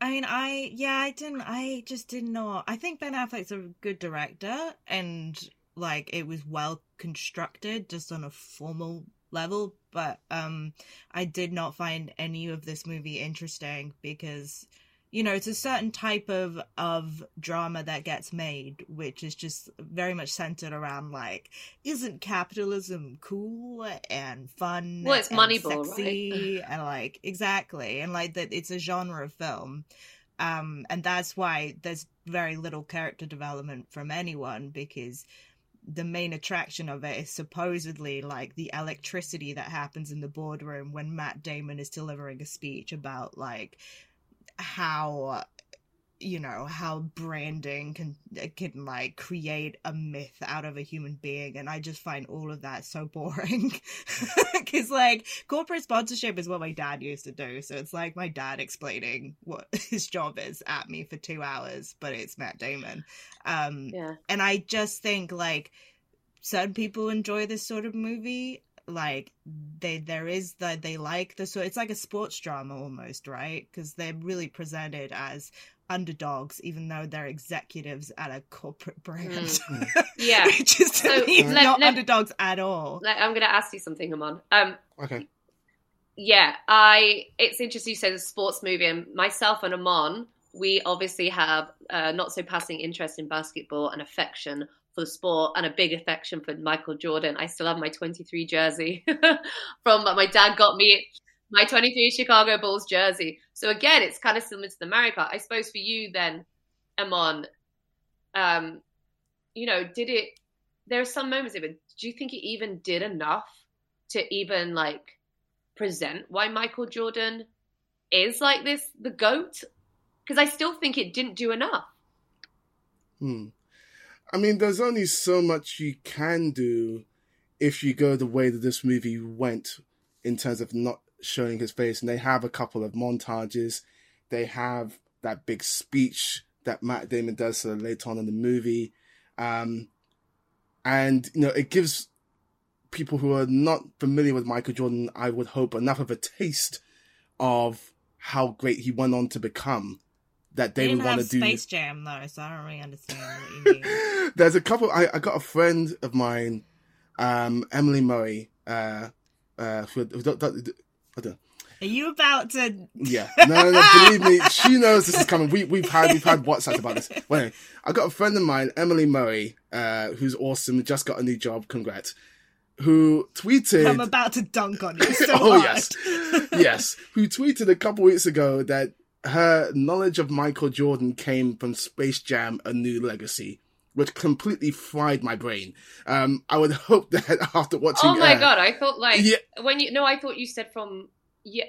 Speaker 3: I mean, I yeah, I didn't. I just did not. I think Ben Affleck's a good director, and like it was well constructed, just on a formal level. But um, I did not find any of this movie interesting because you know it's a certain type of of drama that gets made which is just very much centered around like isn't capitalism cool and fun
Speaker 2: well it's moneyball
Speaker 3: sexy
Speaker 2: right
Speaker 3: and like exactly and like that it's a genre of film. Um and that's why there's very little character development from anyone because the main attraction of it is supposedly like the electricity that happens in the boardroom when Matt Damon is delivering a speech about like how you know how branding can can like create a myth out of a human being and i just find all of that so boring. Because like corporate sponsorship is what my dad used to do so it's like my dad explaining what his job is at me for two hours but it's matt damon. Um
Speaker 2: yeah.
Speaker 3: and i just think like certain people enjoy this sort of movie like they there is that they like the so it's like a sports drama almost right because they're really presented as underdogs even though they're executives at a corporate brand
Speaker 2: Mm. yeah
Speaker 3: which is to
Speaker 2: So,
Speaker 3: me
Speaker 2: let-
Speaker 3: not
Speaker 2: let-
Speaker 3: underdogs at all
Speaker 2: like, i'm gonna ask you something Amon. um
Speaker 1: Okay.
Speaker 2: yeah, I. It's interesting you say the sports movie, and myself and Amon, we obviously have uh, not so passing interest in basketball and affection for the sport, and a big affection for Michael Jordan. I still have my 23 jersey from my dad got me my 23 Chicago Bulls jersey. So again, it's kind of similar to the Kart. I suppose for you then, Amon, um, you know, did it? There are some moments even. Do you think it even did enough to even like present why Michael Jordan is like this, the GOAT? Because I still think it didn't do enough.
Speaker 1: Hmm. I mean, there's only so much you can do if you go the way that this movie went in terms of not showing his face. And they have a couple of montages. They have that big speech that Matt Damon does so later on in the movie. Um, and, you know, it gives people who are not familiar with Michael Jordan, I would hope, enough of a taste of how great he went on to become that they
Speaker 3: they
Speaker 1: would want to do.
Speaker 3: space jam though so i don't really understand what you mean
Speaker 1: There's a couple. I, I got a friend of mine, um, Emily Murray, uh, uh, who, who, don't- don't- I don't-
Speaker 3: are you about to
Speaker 1: yeah, no, no, no, believe me, she knows this is coming. We, we've had, we've had WhatsApp about this. Well, anyway, I got a friend of mine, Emily Murray, uh, who's awesome, just got a new job. Congrats. Who tweeted?
Speaker 3: i'm about to dunk on you so
Speaker 1: oh
Speaker 3: hard.
Speaker 1: yes, yes. Who tweeted a couple weeks ago that her knowledge of Michael Jordan came from Space Jam: A New Legacy, which completely fried my brain. Um, I would hope that after watching,
Speaker 2: Oh my
Speaker 1: uh,
Speaker 2: god, I thought like
Speaker 1: yeah.
Speaker 2: when you no, I thought you said from yeah.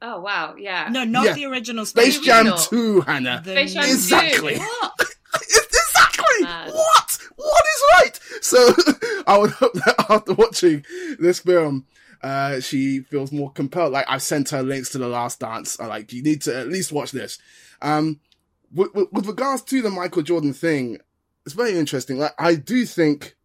Speaker 2: Oh wow, yeah.
Speaker 3: no not
Speaker 1: Yeah.
Speaker 3: the original
Speaker 1: Space
Speaker 3: Space
Speaker 1: Jam
Speaker 2: original.
Speaker 1: Two, Hanna.
Speaker 3: The
Speaker 2: Space Jam
Speaker 3: new-
Speaker 1: Exactly.
Speaker 2: two. What?
Speaker 1: exactly
Speaker 2: Mad.
Speaker 1: what what is right so i would hope that after watching this film uh she feels more compelled. Like i've sent her links to the last dance. I like you need to at least watch this. Um with, with, with regards to the michael jordan thing it's very interesting. Like i do think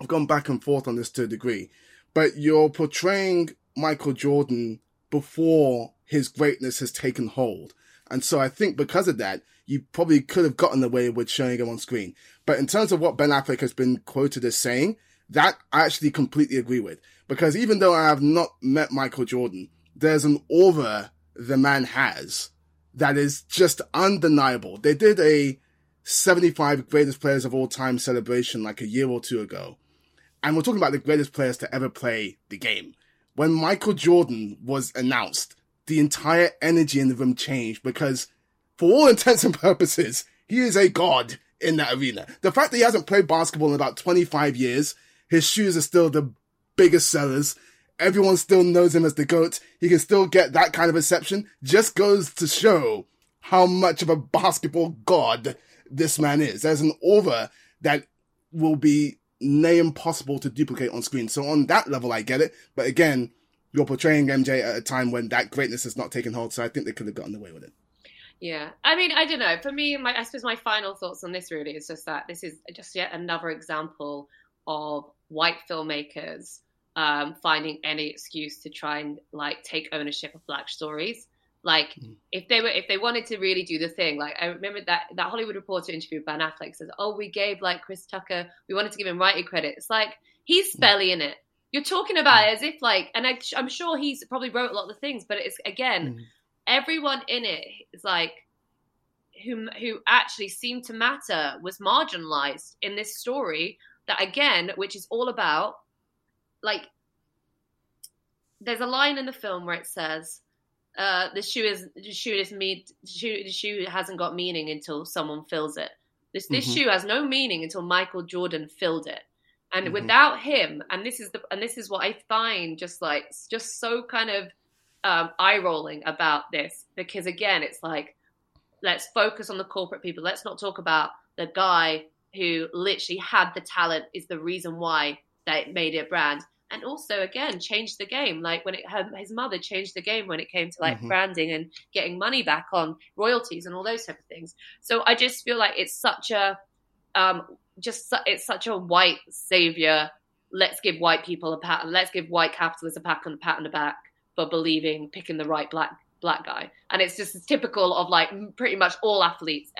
Speaker 1: i've gone back and forth on this to a degree but you're portraying michael jordan before his greatness has taken hold. And so I think because of that, you probably could have gotten away with showing him on screen. But in terms of what Ben Affleck has been quoted as saying, that I actually completely agree with. Because even though I have not met Michael Jordan, there's an aura the man has that is just undeniable. They did a 75 greatest players of all time celebration like a year or two ago. And we're talking about the greatest players to ever play the game. When Michael Jordan was announced, the entire energy in the room changed because for all intents and purposes, he is a god in that arena. The fact that he hasn't played basketball in about 25 years, his shoes are still the biggest sellers. Everyone still knows him as the GOAT. He can still get that kind of reception. Just goes to show how much of a basketball god this man is. There's an aura that will be near impossible to duplicate on screen. So on that level, I get it. But again, you're portraying MJ at a time when that greatness has not taken hold. So I think they could have gotten away with it.
Speaker 2: Yeah, I mean, I don't know. For me, my I suppose my final thoughts on this really is just that this is just yet another example of white filmmakers um, finding any excuse to try and like take ownership of black stories. Like mm. if they were if they wanted to really do the thing, like I remember that that Hollywood Reporter interview with Ben Affleck says, "Oh, we gave like Chris Tucker, we wanted to give him writing credit." It's like he's spelling in it. You're talking about mm. it as if like, and I, am sure he's probably wrote a lot of the things, but it's again. Mm everyone in it is like who who actually seemed to matter was marginalized in this story that again which is all about like there's a line in the film where it says uh, the shoe is the shoe is me shoe, the shoe hasn't got meaning until someone fills it this this mm-hmm. shoe has no meaning until michael jordan filled it and mm-hmm. without him and this is the and this is what i find just like just so kind of um, eye rolling about this because again, it's like let's focus on the corporate people. Let's not talk about the guy who literally had the talent is the reason why they made it a brand. And also, again, changed the game. Like when it, her, his mother changed the game when it came to like mm-hmm. branding and getting money back on royalties and all those type of things. So I just feel like it's such a, um, just it's such a white savior. Let's give white people a pat. Let's give white capitalists a pat on the pat on the back for believing picking the right black black guy and it's just typical of like pretty much all athletes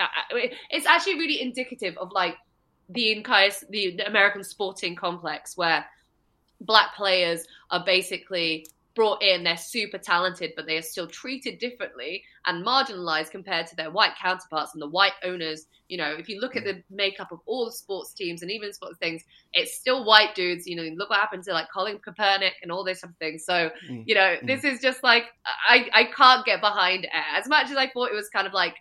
Speaker 2: it's actually really indicative of like the entire the american sporting complex where black players are basically brought in, they're super talented, but they are still treated differently and marginalized compared to their white counterparts and the white owners. You know, if you look at the makeup of all the sports teams and even sports things, it's still white dudes. You know, look what happened to like Colin Kaepernick and all this sort of thing. So, mm. you know, mm. this is just like I I can't get behind it as much as I thought it was kind of like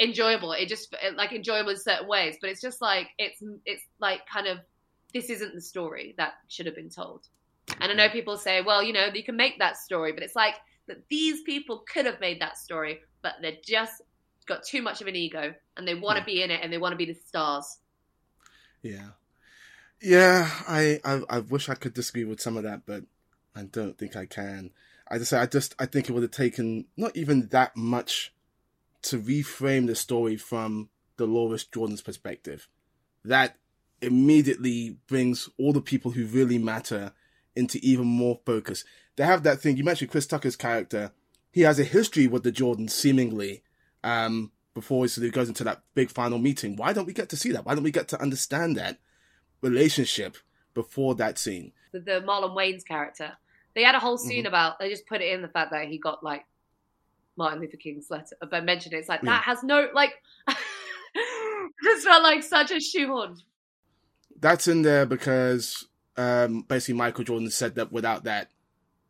Speaker 2: enjoyable. It just like enjoyable in certain ways, but it's just like it's it's like kind of this isn't the story that should have been told. And I know people say, well, you know, you can make that story, but it's like that these people could have made that story, but they're just got too much of an ego and they want to yeah. be in it and they want to be the stars.
Speaker 1: Yeah. Yeah, I, I, I wish I could disagree with some of that, but I don't think I can. I just say I just I think it would have taken not even that much to reframe the story from Dolores Jordan's perspective. That immediately brings all the people who really matter into even more focus. They have that thing. You mentioned Chris Tucker's character. He has a history with the Jordans, seemingly, um, before he goes into that big final meeting. Why don't we get to see that? Why don't we get to understand that relationship before that scene?
Speaker 2: The, the Marlon Wayans' character. They had a whole scene mm-hmm. about. They just put it in the fact that he got like Martin Luther King's letter. But mentioned it, it's like yeah. that has no like. just felt like such a shoehorn.
Speaker 1: That's in there because um, basically Michael Jordan said that without that,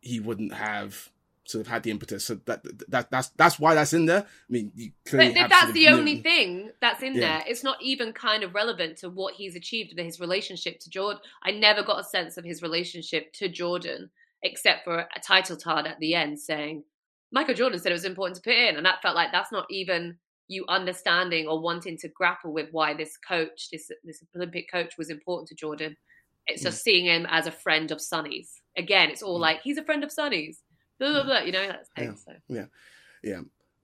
Speaker 1: he wouldn't have sort of had the impetus. So that, that that's that's why that's in there. I mean, you
Speaker 2: clearly but if that's the only thing that's in yeah. there, it's not even kind of relevant to what he's achieved in his relationship to Jordan. I never got a sense of his relationship to Jordan except for a title card at the end saying Michael Jordan said it was important to put in, and that felt like that's not even you understanding or wanting to grapple with why this coach, this this Olympic coach, was important to Jordan. It's just mm. seeing him as a friend of Sonny's. Again, it's all mm. like he's a friend of Sonny's. Blah blah blah. You know that's thing.
Speaker 1: Yeah.
Speaker 2: So.
Speaker 1: yeah, yeah.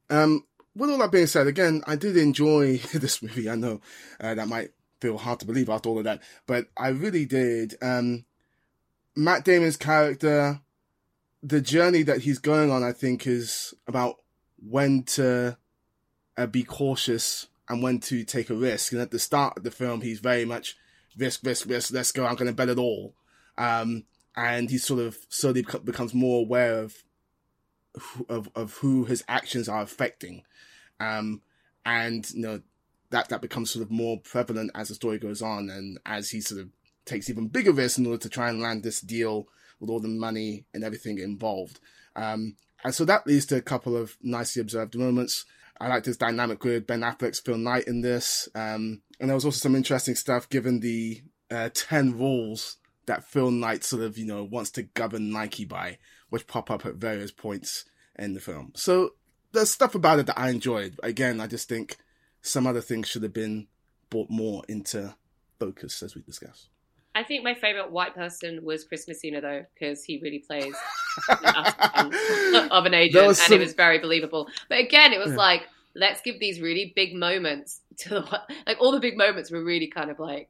Speaker 1: Um, with all that being said, again, I did enjoy this movie. I know uh, that might feel hard to believe after all of that, but I really did. Um, Matt Damon's character, the journey that he's going on, I think, is about when to uh, be cautious and when to take a risk. And at the start of the film, he's very much risk, risk, risk. Let's go. I'm going to bet it all. Um, and he sort of slowly becomes more aware of of of who his actions are affecting, um, and you know that that becomes sort of more prevalent as the story goes on, and as he sort of takes even bigger risks in order to try and land this deal with all the money and everything involved. Um, and so that leads to a couple of nicely observed moments. I liked this dynamic with Ben Affleck's Phil Knight in this. Um, and there was also some interesting stuff given the uh, 10 rules that Phil Knight sort of, you know, wants to govern Nike by, which pop up at various points in the film. So there's stuff about it that I enjoyed. Again, I just think some other things should have been brought more into focus as we discuss.
Speaker 2: I think my favorite white person was Chris Messina though, because he really plays of an agent, and
Speaker 1: some...
Speaker 2: it was very believable. But again, it was yeah. like let's give these really big moments to the like all the big moments were really kind of like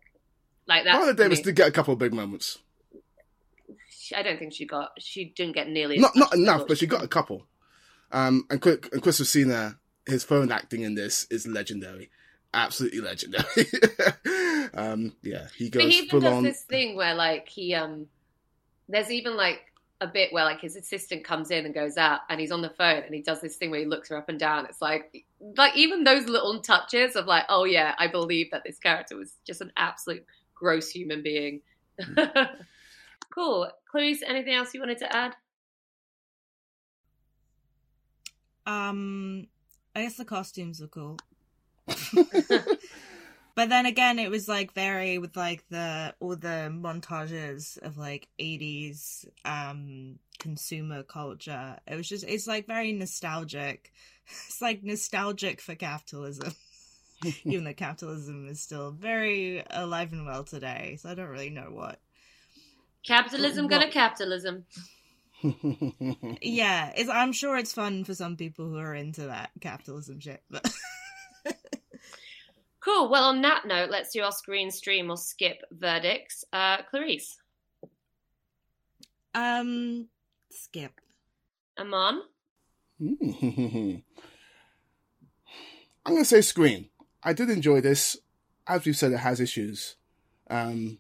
Speaker 2: like that.
Speaker 1: Viola Davis did get a couple of big moments.
Speaker 2: I don't think she got. She didn't get nearly
Speaker 1: not not enough, but she got a couple. Um, and, and Chris his phone acting in this is legendary absolutely legendary. um, yeah, he goes
Speaker 2: but he even does
Speaker 1: on.
Speaker 2: this thing where like he um, there's even like a bit where like his assistant comes in and goes out, and he's on the phone, and he does this thing where he looks her up and down. It's like like even those little touches of like, oh yeah, I believe that this character was just an absolute gross human being. cool, Clarisse. Anything else you wanted to add?
Speaker 3: Um, I guess the costumes are cool. but then again, it was like very with like the all the montages of like eighties um consumer culture. It was just it's like very nostalgic. It's like nostalgic for capitalism. Even though capitalism is still very alive and well today, so I don't really know what
Speaker 2: capitalism gonna capitalism.
Speaker 3: yeah, it's, I'm sure it's fun for some people who are into that capitalism shit, but
Speaker 2: Cool. Well, on that note, let's do our screen stream or skip verdicts. Uh, Clarisse.
Speaker 3: Um, skip.
Speaker 2: Amon.
Speaker 1: I'm going to say screen. I did enjoy this. As we've said, it has issues. Um,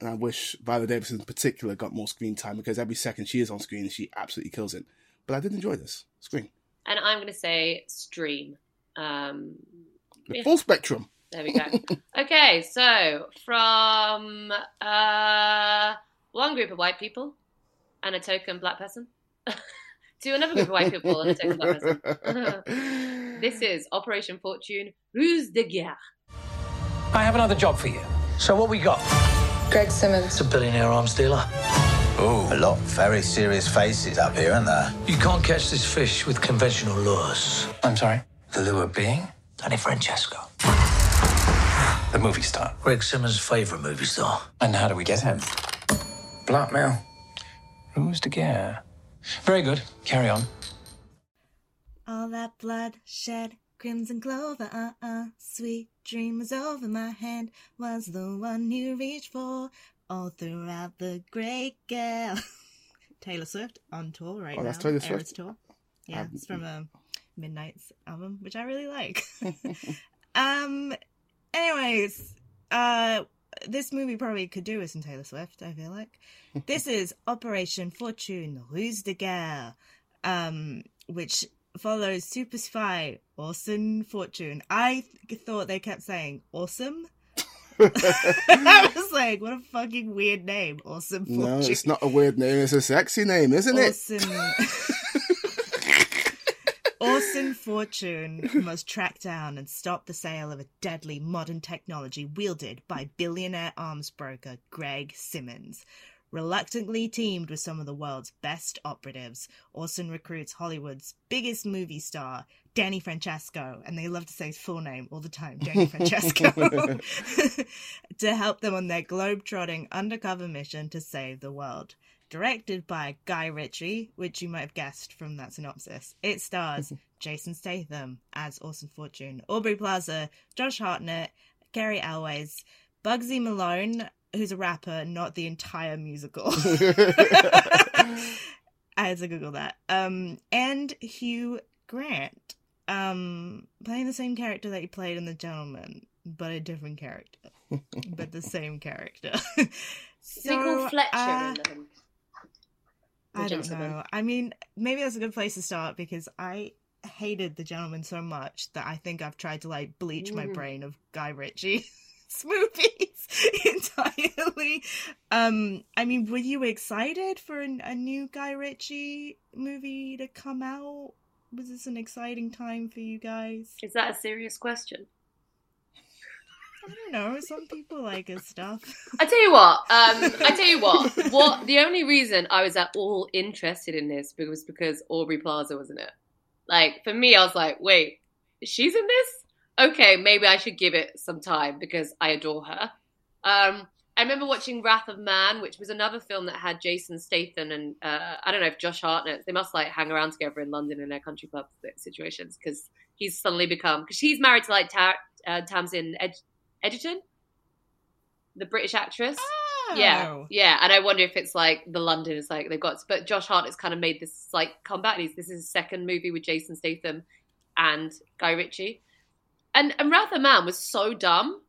Speaker 1: and I wish Viola Davis in particular got more screen time because every second she is on screen, she absolutely kills it. But I did enjoy this. Screen.
Speaker 2: And I'm going to say stream. Um,
Speaker 1: the yeah. full spectrum.
Speaker 2: There we go. okay, so from uh, one group of white people and a token black person to another group of white people and a token black person. this is Operation Fortune Ruse de Guerre.
Speaker 9: I have another job for you. So what we got?
Speaker 10: Greg Simmons.
Speaker 9: It's a billionaire arms dealer.
Speaker 11: Oh, a lot of very serious faces up here, aren't there?
Speaker 9: You can't catch this fish with conventional lures.
Speaker 11: I'm sorry?
Speaker 9: The lure being Danny Francesco.
Speaker 11: The movie star.
Speaker 9: Greg Simmons' favorite movie star.
Speaker 11: And how do we get him?
Speaker 9: Blackmail.
Speaker 11: Ruse de guerre. Very good. Carry on.
Speaker 3: All that blood shed, crimson clover, uh-uh. Sweet dream was over my hand, was the one you reached for all throughout the great girl. Taylor Swift on tour right
Speaker 1: oh,
Speaker 3: now.
Speaker 1: That's Taylor Swift.
Speaker 3: Eras tour. Yeah, um, it's from a Midnights album, which I really like. um, anyways, uh, this movie probably could do with some Taylor Swift. I feel like this is Operation Fortune Ruse de Guerre, um, which follows super spy Orson Fortune. I th- thought they kept saying awesome. I was like, what a fucking weird name, Awesome Fortune.
Speaker 1: No, it's not a weird name. It's a sexy name, isn't
Speaker 3: awesome. it? Orson Fortune must track down and stop the sale of a deadly modern technology wielded by billionaire arms broker Greg Simmons. Reluctantly teamed with some of the world's best operatives, Orson recruits Hollywood's biggest movie star, Danny Francesco, and they love to say his full name all the time, Danny Francesco, to help them on their globe-trotting undercover mission to save the world directed by Guy Ritchie, which you might have guessed from that synopsis. It stars Jason Statham as Orson Fortune, Aubrey Plaza, Josh Hartnett, Cary Elwes, Bugzy Malone, who's a rapper, not the entire musical. I had to Google that. Um, and Hugh Grant. um playing the same character that he played in The Gentlemen, but a different character, but the same character.
Speaker 2: Is he Fletcher
Speaker 3: uh,
Speaker 2: in The
Speaker 3: I don't know. I mean, maybe that's a good place to start because I hated The Gentlemen so much that I think I've tried to like bleach my
Speaker 2: Mm.
Speaker 3: brain of Guy Ritchie's movies entirely. Um, I mean, were you excited for an, a new Guy Ritchie movie to come out? Was this an exciting time for you guys?
Speaker 2: Is that a serious question?
Speaker 3: I don't know. Some people like his stuff.
Speaker 2: I tell you what. Um, I tell you what. What the only reason I was at all interested in this was because Aubrey Plaza was in it. Like for me, I was like, wait, she's in this? Okay, maybe I should give it some time because I adore her. Um, I remember watching Wrath of Man, which was another film that had Jason Statham and uh, I don't know if Josh Hartnett. They must like hang around together in London in their country club situations because he's suddenly become because she's married to like Ta- uh, Tamsin Ed- Egerton, the British actress. Yeah,
Speaker 3: Oh.
Speaker 2: yeah, and I wonder if it's like the London is like they've got, but Josh Hart has kind of made this like comeback. He's, this is his second movie with Jason Statham and Guy Ritchie, and and Wrath of Man was so dumb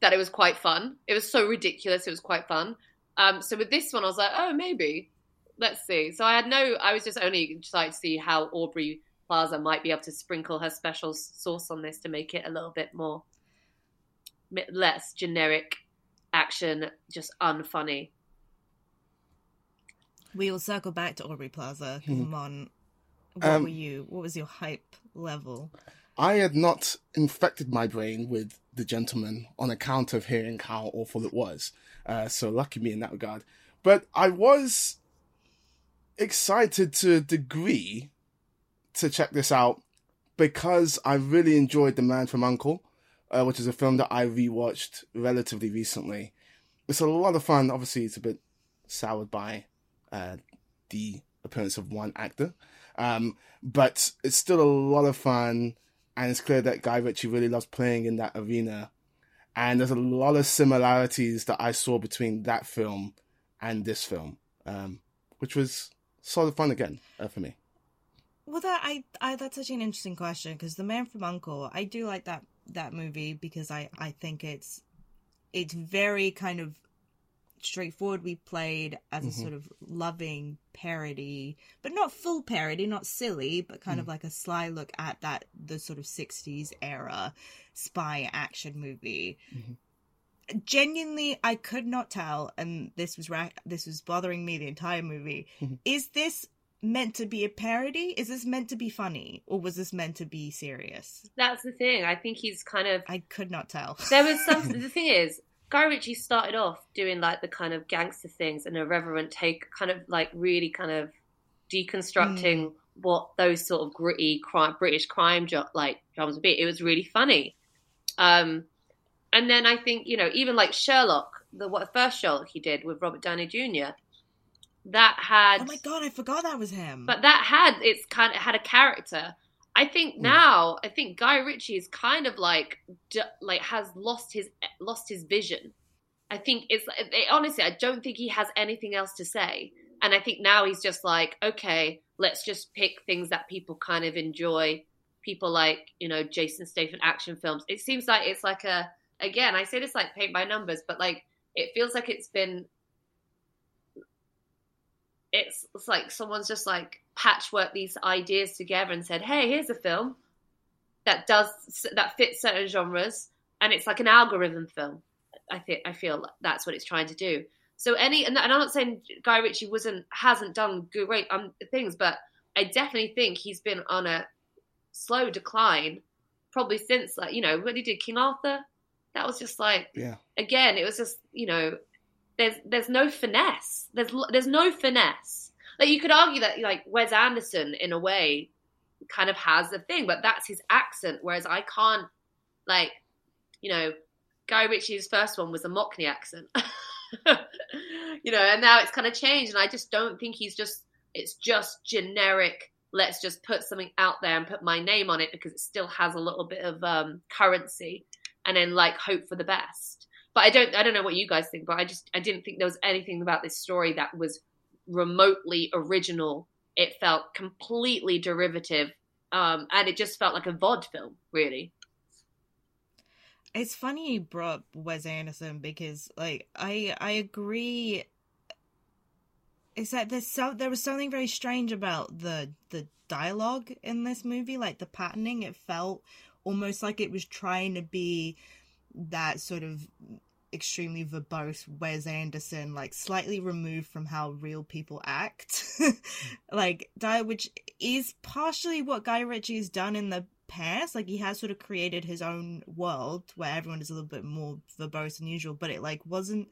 Speaker 2: that it was quite fun. It was so ridiculous. It was quite fun. Um, so with this one, I was like, oh, maybe. Let's see. So I had no. I was just only excited to see how Aubrey Plaza might be able to sprinkle her special sauce on this to make it a little bit more less generic action, just unfunny.
Speaker 3: We will circle back to Aubrey Plaza.
Speaker 1: Mhm.
Speaker 3: Come on. What
Speaker 1: Um,
Speaker 3: were you? What was your hype level?
Speaker 1: I had not infected my brain with the gentleman on account of hearing how awful it was. Uh, so lucky me in that regard. But I was excited to a degree to check this out because I really enjoyed The Man from Uncle, uh, which is a film that I rewatched relatively recently. It's a lot of fun. Obviously, it's a bit soured by uh, the appearance of one actor. Um, but it's still a lot of fun, and it's clear that Guy Ritchie really loves playing in that arena. And there's a lot of similarities that I saw between that film and this film, um, which was sort of fun again uh, for me.
Speaker 3: Well, that I, I that's such an interesting question because the Man from Uncle, I do like that that movie because I I think it's it's very kind of straightforwardly played as a
Speaker 10: Mhm.
Speaker 3: sort of loving parody, but not full parody, not silly, but kind of mm. like a sly look at that the sort of '60s era spy action movie. Mm-hmm. Genuinely, I could not tell, and this was ra- this was bothering me the entire movie. Mm-hmm. Is this meant to be a parody? Is this meant to be funny, or was this meant to be serious?
Speaker 2: That's the thing. I think he's kind of.
Speaker 3: I could not tell.
Speaker 2: There was some. the thing is, Guy Ritchie started off doing like the kind of gangster things, an irreverent take, kind of like really kind of deconstructing what those sort of gritty crime, British crime jo- like dramas would be. It was really funny. Um, and then I think you know even like Sherlock, the what first Sherlock he did with Robert Downey Jr. That had
Speaker 3: Oh my god, I forgot that was him.
Speaker 2: but that had it's kind of had a character. I think hmm. now, I think Guy Ritchie is kind of like like has lost his lost his vision. I think it's it, honestly, I don't think he has anything else to say, and I think now he's just like, okay, let's just pick things that people kind of enjoy. People like you know Jason Statham action films. It seems like it's like a again, I say this like paint by numbers, but like it feels like it's been it's, it's like someone's just like patchwork these ideas together and said, "Hey, here's a film that does that fits certain genres," and it's like an algorithm film. I think I feel that's what it's trying to do. So any, and I'm not saying Guy Ritchie wasn't hasn't done great um, things, but I definitely think he's been on a slow decline, probably since like you know when he did King Arthur. That was just like
Speaker 1: Yeah.
Speaker 2: again, it was just you know, there's there's no finesse. There's there's no finesse. Like you could argue that like Wes Anderson in a way kind of has the thing, but that's his accent. Whereas I can't like, you know, Guy Ritchie's first one was a Mockney accent, you know, and now it's kind of changed, and I just don't think he's just it's just generic. Let's just put something out there and put my name on it because it still has a little bit of um, currency, and then like hope for the best. But I don't I don't know what you guys think, but I just I didn't think there was anything about this story that was remotely original. It felt completely derivative um, and it just felt like a vod film, really.
Speaker 3: It's funny you brought Wes Anderson because, like, I I agree. Is that there's so there was something very strange about the the dialogue in this movie, like the patterning. It felt almost like it was trying to be that sort of extremely verbose Wes Anderson, like slightly removed from how real people act. like die which is partially what Guy Ritchie has done in the past. Like he has sort of created his own world where everyone is a little bit more verbose than usual, but it like wasn't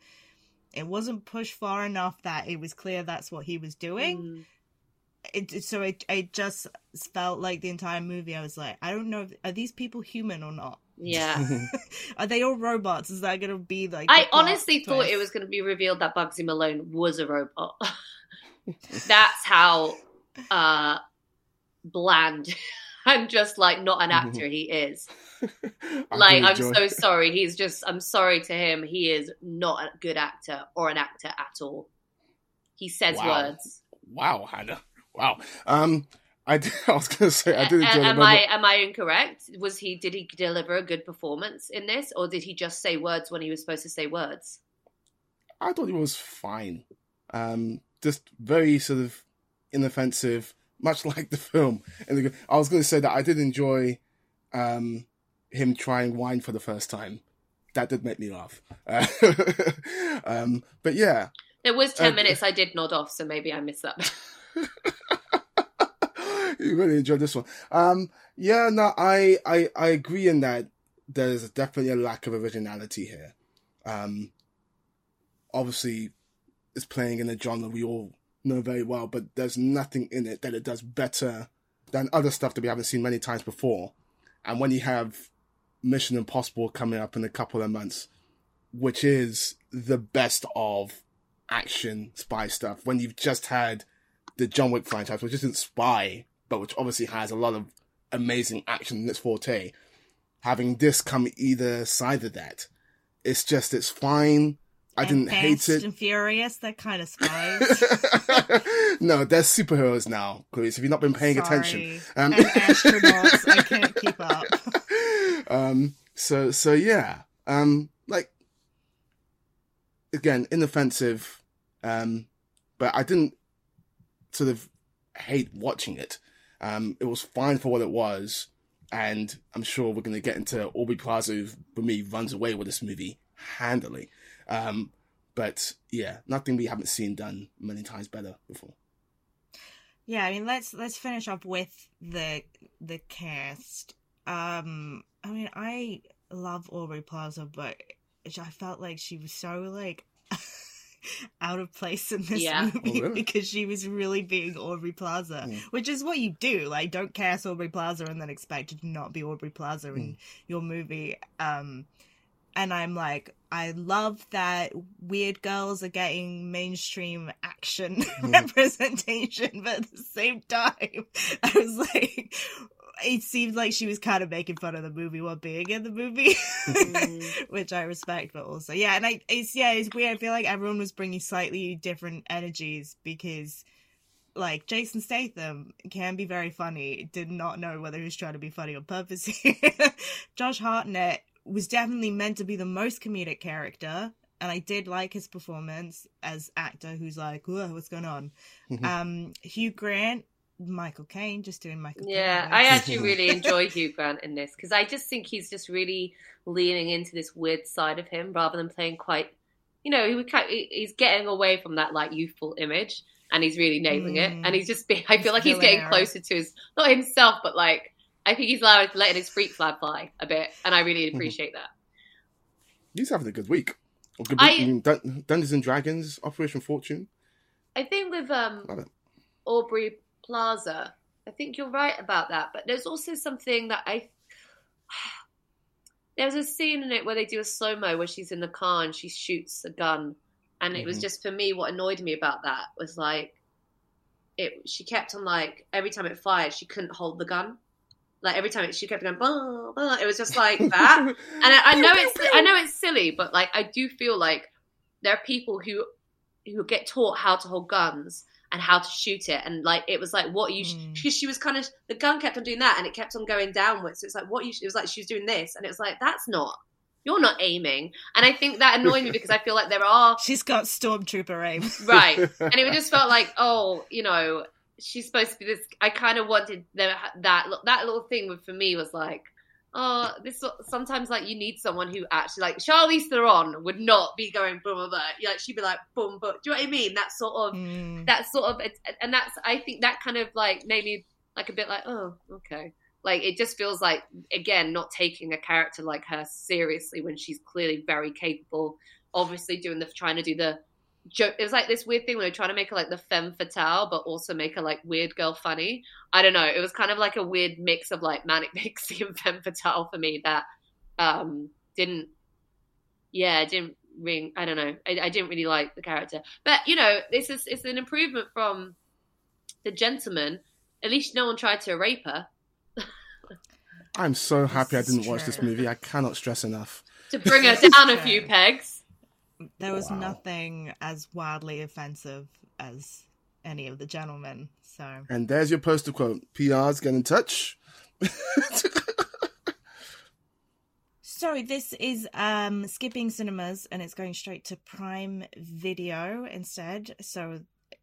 Speaker 3: it wasn't pushed far enough that it was clear that's what he was doing.
Speaker 2: Mm.
Speaker 3: It, so it, it just felt like the entire movie. I was like, I don't know, if, are these people human or not?
Speaker 2: Yeah.
Speaker 3: Are they all robots? Is that going to be like?
Speaker 2: I honestly thought
Speaker 3: twist?
Speaker 2: it was going to be revealed that Bugzy Malone was a robot. That's how uh, bland and just like not an actor he is. Like, I'm so sorry. He's just, I'm sorry to him. He is not a good actor or an actor at all. He says
Speaker 1: Wow.
Speaker 2: words.
Speaker 1: Wow, Hanna. Wow. Um, I, did, I was going to say I did enjoy
Speaker 2: am. I am I incorrect? Was he did he deliver a good performance in this, or did he just say words when he was supposed to say words?
Speaker 1: I thought it was fine. Um, just very sort of inoffensive, much like the film. And I was going to say that I did enjoy um, him trying wine for the first time. That did make me laugh. Uh, um, but yeah,
Speaker 2: There was ten
Speaker 1: Uh,
Speaker 2: minutes I did nod off, so maybe I missed that.
Speaker 1: You really enjoyed this one. Um, yeah, no, I, I, I agree in that there's definitely a lack of originality here. Um, obviously, it's playing in a genre we all know very well, but there's nothing in it that it does better than other stuff that we haven't seen many times before. And when you have Mission Impossible coming up in a couple of months, which is the best of action spy stuff, when you've just had the John Wick franchise, which isn't spy, but which obviously has a lot of amazing action in its forte, having this come either side of that, it's just it's fine. I
Speaker 3: And
Speaker 1: didn't hate it.
Speaker 3: And Furious, they're kind of spies.
Speaker 1: no, they're superheroes now, Clarisse. Have you've not been paying attention?
Speaker 3: Sorry. And astronauts, I can't keep up.
Speaker 1: um, so so yeah. Um, like again, inoffensive. Um, but I didn't sort of hate watching it. Um, it was fine for what it was, and I'm sure we're going to get into Aubrey Plaza, who for me runs away with this movie handily. Um, but yeah, nothing we haven't seen done many times better before.
Speaker 3: Yeah, I mean let's let's finish up with the the cast. Um I mean I love Aubrey Plaza, but I felt like she was so like out of place in this
Speaker 2: Yeah.
Speaker 3: movie
Speaker 1: Oh, really?
Speaker 3: because she was really being Aubrey Plaza,
Speaker 1: Mm.
Speaker 3: which is what you do. Like don't cast Aubrey Plaza and then expect her to not be Aubrey Plaza in your movie. Um and I'm like, I love that weird girls are getting mainstream action representation, but at the same time, I was like, it seemed like she was kind of making fun of the movie while being in the movie, which I respect, but also, yeah, and I, it's, yeah, it's weird. I feel like everyone was bringing slightly different energies because like Jason Statham can be very funny. Did not know whether he was trying to be funny on purpose. Josh Hartnett was definitely meant to be the most comedic character, and I did like his performance as actor who's like, "Whoa, what's going on?" um, Hugh Grant, Michael Caine, just doing Michael. Caine.
Speaker 2: Yeah,
Speaker 3: Caine
Speaker 2: I actually really enjoy Hugh Grant in this because I just think he's just really leaning into this weird side of him rather than playing quite, you know, he would kind he's getting away from that like youthful image and he's really nailing it.
Speaker 3: Mm.
Speaker 2: And he's just being, I feel like he's getting
Speaker 3: Villain
Speaker 2: closer to his not himself, but like I think he's allowed letting his freak flag fly a bit, and I really appreciate that.
Speaker 1: He's having a good week. A good
Speaker 2: I-
Speaker 1: week. I mean, Dun- Dungeons and Dragons, Operation Fortune.
Speaker 2: I think with um
Speaker 1: Love.
Speaker 2: Aubrey Plaza, I think you're right about that. But there's also something that I there's a scene in it where they do a slow mo where she's in the car and she shoots a gun, and it was
Speaker 1: Mhm.
Speaker 2: just for me what annoyed me about that was like it. She kept on like every time it fired, she couldn't hold the gun. Like every time it, she kept going, it was just like that. and I, I know it's I know it's silly, but like I do feel like there are people who who get taught how to hold guns and how to shoot it and like it was like what you
Speaker 3: Mm.
Speaker 2: because she was kind of the gun kept on doing that and it kept on going downwards so it's like what you it was like she was doing this and it was like that's not you're not aiming and i think that annoyed me because i feel like there are
Speaker 3: She's got stormtrooper aim.
Speaker 2: right and it just felt like oh you know she's supposed to be this i kind of wanted the, that that little thing for me was like oh this sometimes like you need someone who actually like charlize theron would not be going boom boom like she'd be like boom boom. Do you know what i mean? That sort of
Speaker 3: Mm.
Speaker 2: that sort of and that's i think that kind of like made me like a bit like oh okay. Like it just feels like again not taking a character like her seriously when she's clearly very capable. Obviously doing the trying to do the joke it was like this weird thing where they're trying to make her like the femme fatale but also make her like weird girl funny. I don't know. It was kind of like a weird mix of like manic pixie and femme fatale for me that um didn't yeah didn't ring i don't know. I, I didn't really like the character. But you know this is it's an improvement from the gentleman. At least no one tried to rape her.
Speaker 1: I'm so happy I
Speaker 3: This is
Speaker 1: didn't watch this movie. I cannot stress enough.
Speaker 2: to bring her down a few pegs
Speaker 3: There was
Speaker 1: Wow.
Speaker 3: nothing as wildly offensive as any of the gentlemen. So
Speaker 1: And there's your poster quote. PR's get in touch.
Speaker 3: Sorry, this is um skipping cinemas and it's going straight to Prime Video instead. So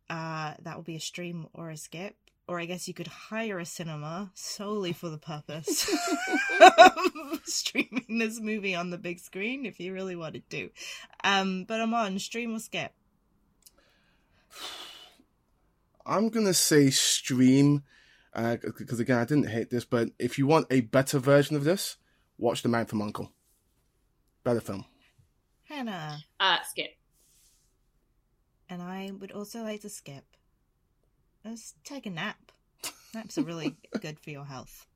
Speaker 3: uh that will be a stream or a skip. Or I guess you could hire a cinema solely for the purpose of streaming this movie on the big screen if you really wanted to. Um but I'm on stream or skip.
Speaker 1: I'm gonna say stream, because again I didn't hate this, but if you want a better version of this, watch The Man from Uncle. Better film.
Speaker 3: Hanna.
Speaker 2: uh skip
Speaker 3: And I would also like to skip. Let's take a nap. Naps are really good for your health.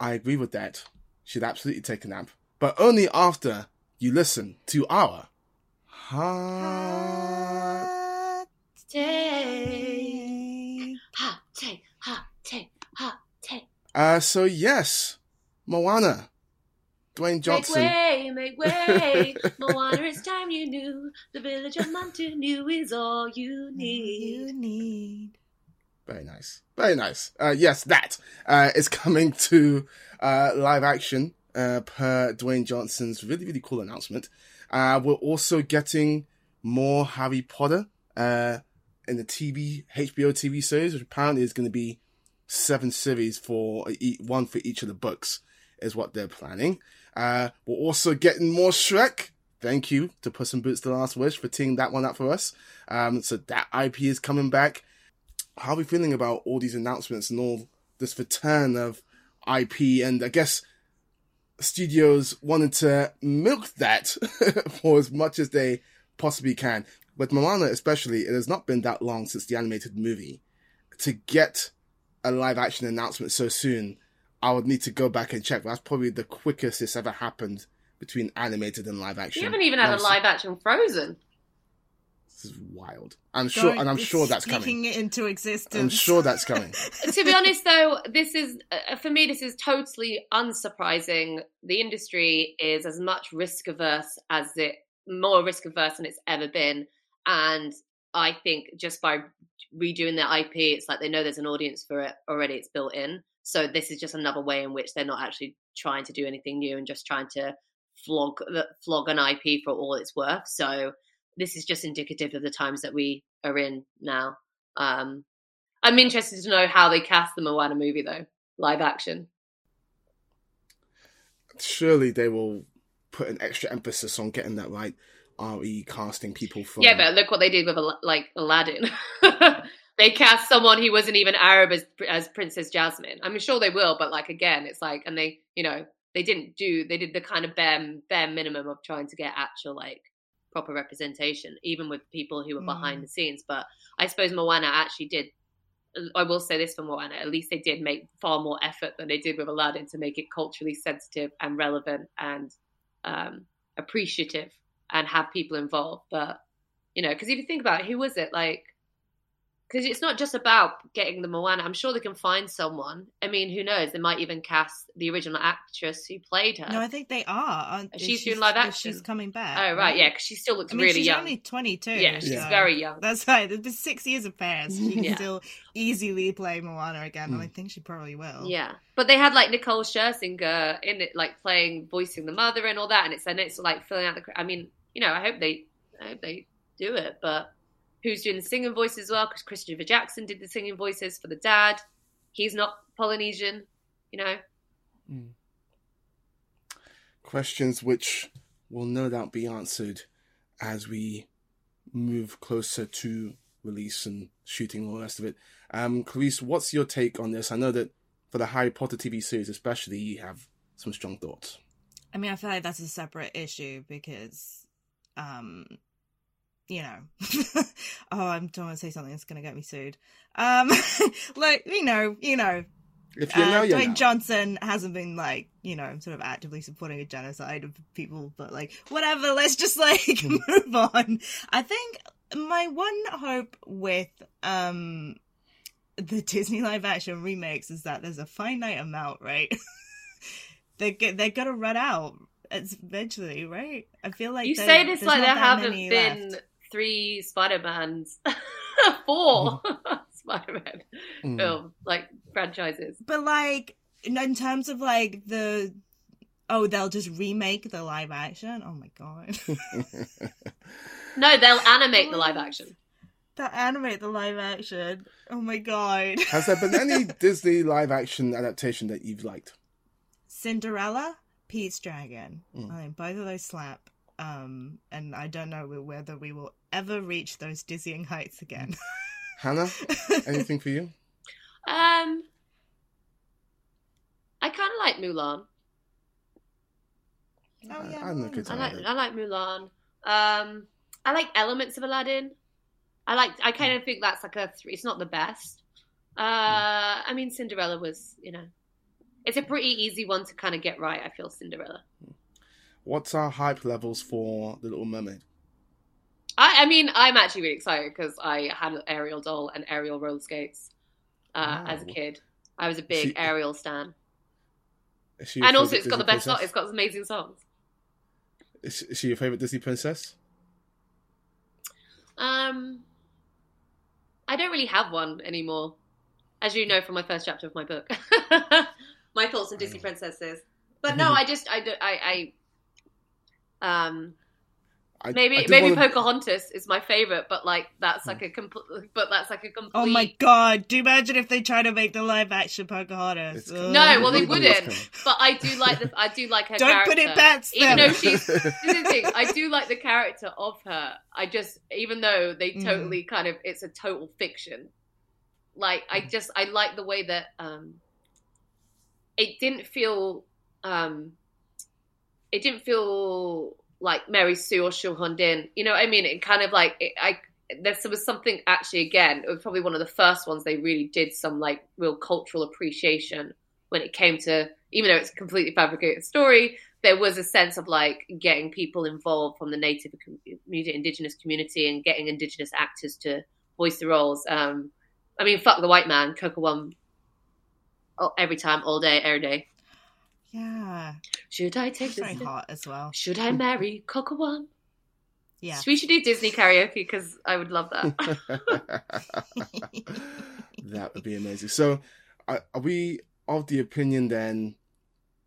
Speaker 1: I agree with that. Should absolutely take a nap, but only after you listen to our hot.
Speaker 2: take hot take hot take hot take
Speaker 1: Uh, so yes, Moana, Dwayne Johnson.
Speaker 2: Make way, make way. Moana, it's time you knew. The village of Motunui is all you need.
Speaker 3: You need.
Speaker 1: Very nice. Very nice. Uh, yes, that uh, is coming to uh, live action uh, per Dwayne Johnson's really, really cool announcement. Uh, we're also getting more Harry Potter uh, in the TV, HBO TV series, which apparently is going to be seven series for one for each of the books, is what they're planning. We're also getting more Shrek. Thank you to Puss in Boots: The Last Wish for teeing that one up for us. Um, so that IP is coming back how are we feeling about all these announcements and all this return of IP? And I guess studios wanted to milk that for as much as they possibly can. With Moana, especially, it has not been that long since the animated movie. To get a live action announcement so soon, I would need to go back and check. That's probably the quickest this ever happened between animated and live action.
Speaker 2: You haven't even had a live action Frozen.
Speaker 1: This is wild. I'm sure, and I'm
Speaker 3: Don't-
Speaker 1: sure
Speaker 3: it's
Speaker 1: that's coming.
Speaker 3: Speaking it into existence.
Speaker 1: I'm sure that's coming.
Speaker 2: to be honest, though, this is uh, for me. This is totally unsurprising. The industry is as much risk averse as it more risk averse than it's ever been, and I think just by redoing their IP, it's like they know there's an audience for it already. It's built in. So this is just another way in which they're not actually trying to do anything new and just trying to flog the- flog an IP for all it's worth. So this is just indicative of the times that we are in now. Um, I'm interested to know how they cast the Moana movie though, live action.
Speaker 1: surely they will put an extra emphasis on getting that right. Re casting people from
Speaker 2: Yeah, but look what they did with like Aladdin. they cast someone who wasn't even Arab as as Princess Jasmine. I'm sure they will, but like again, it's like, and they, you know, they didn't do. They did the kind of bare bare minimum of trying to get actual like proper representation, even with people who were behind
Speaker 3: Mm.
Speaker 2: the scenes. But I suppose Moana actually did. I will say this for Moana: at least they did make far more effort than they did with Aladdin to make it culturally sensitive and relevant and um, appreciative and have people involved. But you know, because if you think about it, who was it? Like because it's not just about getting the Moana. I'm sure they can find someone. I mean, who knows? They might even cast the original actress who played her.
Speaker 3: No, I think they are. aren't-
Speaker 2: She's doing live action.
Speaker 3: She's coming back.
Speaker 2: oh right, yeah, because she still looks
Speaker 3: I mean,
Speaker 2: really
Speaker 3: she's
Speaker 2: young.
Speaker 3: She's only 22.
Speaker 2: Yeah, she's
Speaker 3: so
Speaker 2: very young.
Speaker 3: That's right. There's six years of Paris. She can
Speaker 2: Yeah.
Speaker 3: still easily play Moana again,
Speaker 1: Hmm.
Speaker 3: and I think she probably will.
Speaker 2: Yeah, but they had like Nicole Scherzinger in it, like playing, voicing the mother and all that, and it's and it's like filling out the. I mean, you know, I hope they, I hope they do it. But who's doing the singing voice as well? Because Christopher Jackson did the singing voices for the dad. He's not Polynesian, you know.
Speaker 1: Questions which will no doubt be answered as we move closer to release and shooting and all the rest of it. Um, Clarisse, what's your take on this? I know that for the Harry Potter TV series, especially, you have some strong thoughts.
Speaker 3: I mean, I feel like that's a separate issue because, um, you know, oh, I'm don't want to say something that's going to get me sued. Um, like you know, you know,
Speaker 1: If you
Speaker 3: uh,
Speaker 1: know, you
Speaker 3: Dwayne
Speaker 1: know.
Speaker 3: Johnson hasn't been like, you know, sort of actively supporting a genocide of people, but like, whatever, let's just like move on. I think my one hope with, um, the Disney live action remakes is that there's a finite amount, right? they get, they're gonna run out it's eventually, right? I feel like
Speaker 2: you say this like there haven't been
Speaker 3: left.
Speaker 2: Three Spider Mans, four Spider Man
Speaker 3: Mm.
Speaker 2: film like franchises.
Speaker 3: But like in in terms of like the oh they'll just remake the live action. Oh my god.
Speaker 2: No, they'll animate the live action.
Speaker 3: They'll animate the live action. Oh my god.
Speaker 1: Has there been any Disney live action adaptation that you've liked?
Speaker 3: Cinderella, Pete's Dragon.
Speaker 1: Mm.
Speaker 3: I mean both of those slap. Um and I don't know whether we will ever reach those dizzying heights again.
Speaker 1: Hanna, anything for you?
Speaker 2: Um, I kind of like Mulan.
Speaker 3: Oh yeah.
Speaker 1: I don't know
Speaker 2: I like. I like Mulan. Um, I like elements of Aladdin. I like. I kind of think that's like a three. It's not the best. Uh, I mean, Cinderella was. You know, it's a pretty easy one to kind of get right. I feel Cinderella.
Speaker 1: What's our hype levels for The Little Mermaid?
Speaker 2: I, I mean, I'm actually really excited because I had an Ariel doll and Ariel roller skates uh, as a kid. I was a big
Speaker 1: She-
Speaker 2: Ariel stan,
Speaker 1: Is she your
Speaker 2: and also it's got the best. Song, it's got amazing songs.
Speaker 1: Is, she your favorite Disney princess?
Speaker 2: Um, I don't really have one anymore, as you know from my first chapter of my book. my thoughts on Disney princesses, but no, I just I I, I um
Speaker 1: I,
Speaker 2: maybe
Speaker 1: I
Speaker 2: maybe
Speaker 1: wanna-
Speaker 2: Pocahontas is my favorite, but like that's like a complete, but that's like a complete.
Speaker 3: Oh my god, do you imagine if they try to make the live action Pocahontas? Ugh.
Speaker 2: No, well they wouldn't. But I do like the I do like her.
Speaker 3: Don't put it past
Speaker 2: Even though she's this is the thing, I do like the character of her. I just even though they
Speaker 3: Mm.
Speaker 2: totally kind of it's a total fiction. Like I
Speaker 3: Mm.
Speaker 2: just I like the way that um it didn't feel um it didn't feel like Mary Sue or Shulhun Din. You know what I mean? It kind of like it, I there was something actually again. It was probably one of the first ones they really did some like real cultural appreciation when it came to even though it's a completely fabricated story. There was a sense of like getting people involved from the native community, indigenous community, and getting indigenous actors to voice the roles. Um, I mean, fuck the white man, Kocoum, every time, all day, every day.
Speaker 3: Yeah.
Speaker 2: Should I take
Speaker 3: Very
Speaker 2: this?
Speaker 3: hot as well.
Speaker 2: Should I marry Kocoum?
Speaker 3: Yeah.
Speaker 2: We should do Disney karaoke because I would love that.
Speaker 1: that would be amazing. So, are, are we of the opinion then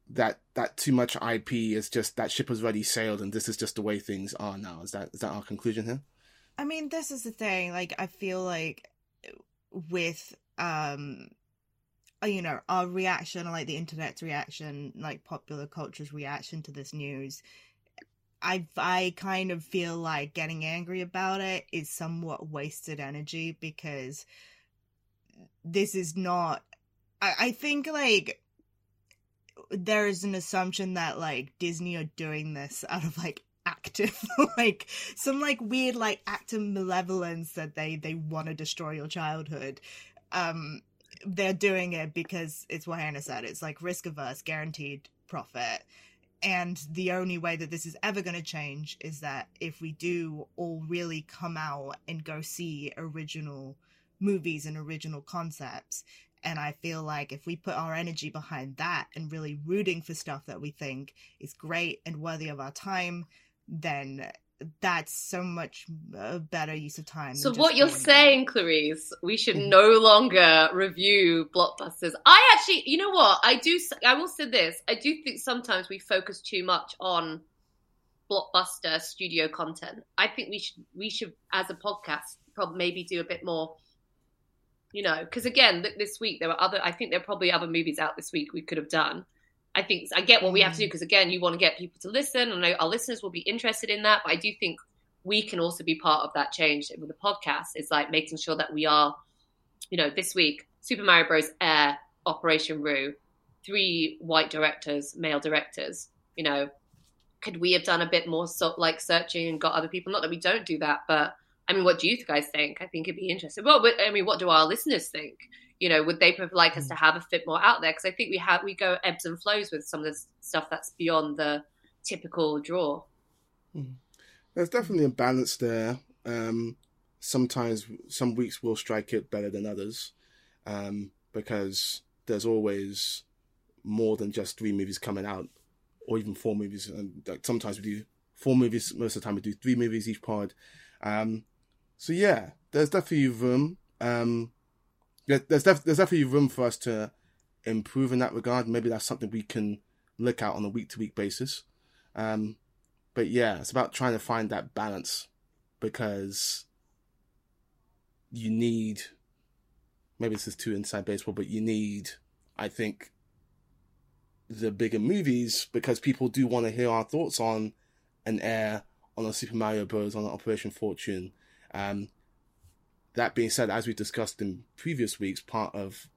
Speaker 1: that that too much IP is just that ship has already sailed and this is just the way things are now? Is that is that our conclusion here?
Speaker 3: I mean, this is the thing. Like, I feel like with um, uh, you know, our reaction, like the internet's reaction, like popular culture's reaction to this news, I I kind of feel like getting angry about it is somewhat wasted energy because this is not. I I think like there is an assumption that like Disney are doing this out of like active like some like weird like active malevolence that they they want to destroy your childhood um they're doing it because it's what hanna said it's like risk averse guaranteed profit and the only way that this is ever going to change is that if we do all really come out and go see original movies and original concepts. And I feel like if we put our energy behind that and really rooting for stuff that we think is great and worthy of our time, then that's so much a better use of time.
Speaker 2: So what you're saying, Clarisse, we should mm-hmm. no longer review blockbusters. I actually, you know what? I do. I will say this. I do think sometimes we focus too much on blockbuster studio content. I think we should we should as a podcast probably maybe do a bit more. You know, because again, look, this week there were other. I think there are probably other movies out this week we could have done. I think I get what we have to do because mm. again, you want to get people to listen, and our listeners will be interested in that. But I do think we can also be part of that change with the podcast. It's like making sure that we are, you know, this week Super Mario Bros. Air, Operation Rue, three white directors, male directors. You know, could we have done a bit more so like searching and got other people? Not that we don't do that, but I mean, what do you guys think? I think it'd be interesting. Well, but, I mean, what do our listeners think? You know, would they prefer like us to mm. have a fit more out there? Because I think we have we go ebbs and flows with some of the stuff that's beyond the typical draw.
Speaker 1: Mm. There's definitely a balance there. Um, sometimes some weeks will strike it better than others um, because there's always more than just three movies coming out, or even four movies. And like sometimes we do four movies. Most of the time we do three movies each pod. Um, so yeah, there's definitely room. Um, there's def- there's definitely room for us to improve in that regard. Maybe that's something we can look at on a week to week basis. Um, but yeah, it's about trying to find that balance because you need maybe this is too inside baseball, but you need, I think, the bigger movies because people do want to hear our thoughts on an air, on a Super Mario Bros, on an Operation Fortune. Um, that being said, as we discussed in previous weeks, part of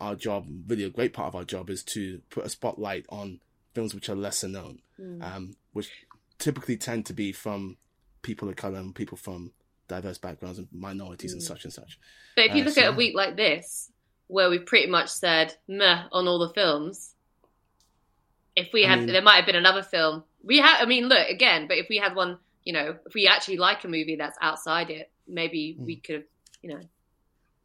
Speaker 1: our job, really a great part of our job, is to put a spotlight on films which are lesser known, mm. um, which typically tend to be from people of color and people from diverse backgrounds and minorities mm. and such and such.
Speaker 2: But if you uh, look so, at a week like this, where we've pretty much said meh on all the films, if we had, I mean, there might have been another film. We had, I mean, look again, but if we had one, you know, if we actually like a movie that's outside it, maybe mm. we could have, you know,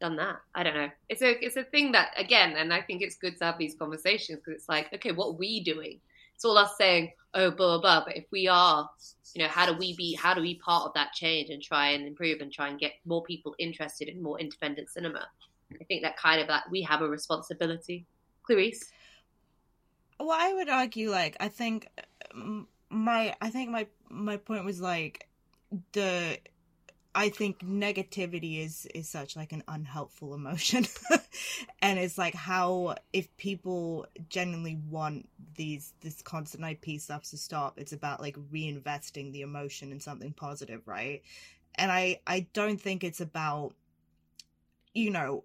Speaker 2: done that. I don't know. It's a it's a thing that again, and I think it's good to have these conversations because it's like, okay, what are we doing? It's all us saying, oh, blah blah blah. But if we are, you know, how do we be? How do we part of that change and try and improve and try and get more people interested in more independent cinema? I think that kind of that we have a responsibility. Clarisse.
Speaker 3: Well, I would argue, like, I think my, I think my my point was like the I think negativity is is such like an unhelpful emotion, and it's like how if people genuinely want these this constant IP stuff to stop, it's about like reinvesting the emotion in something positive, right? And I I don't think it's about you know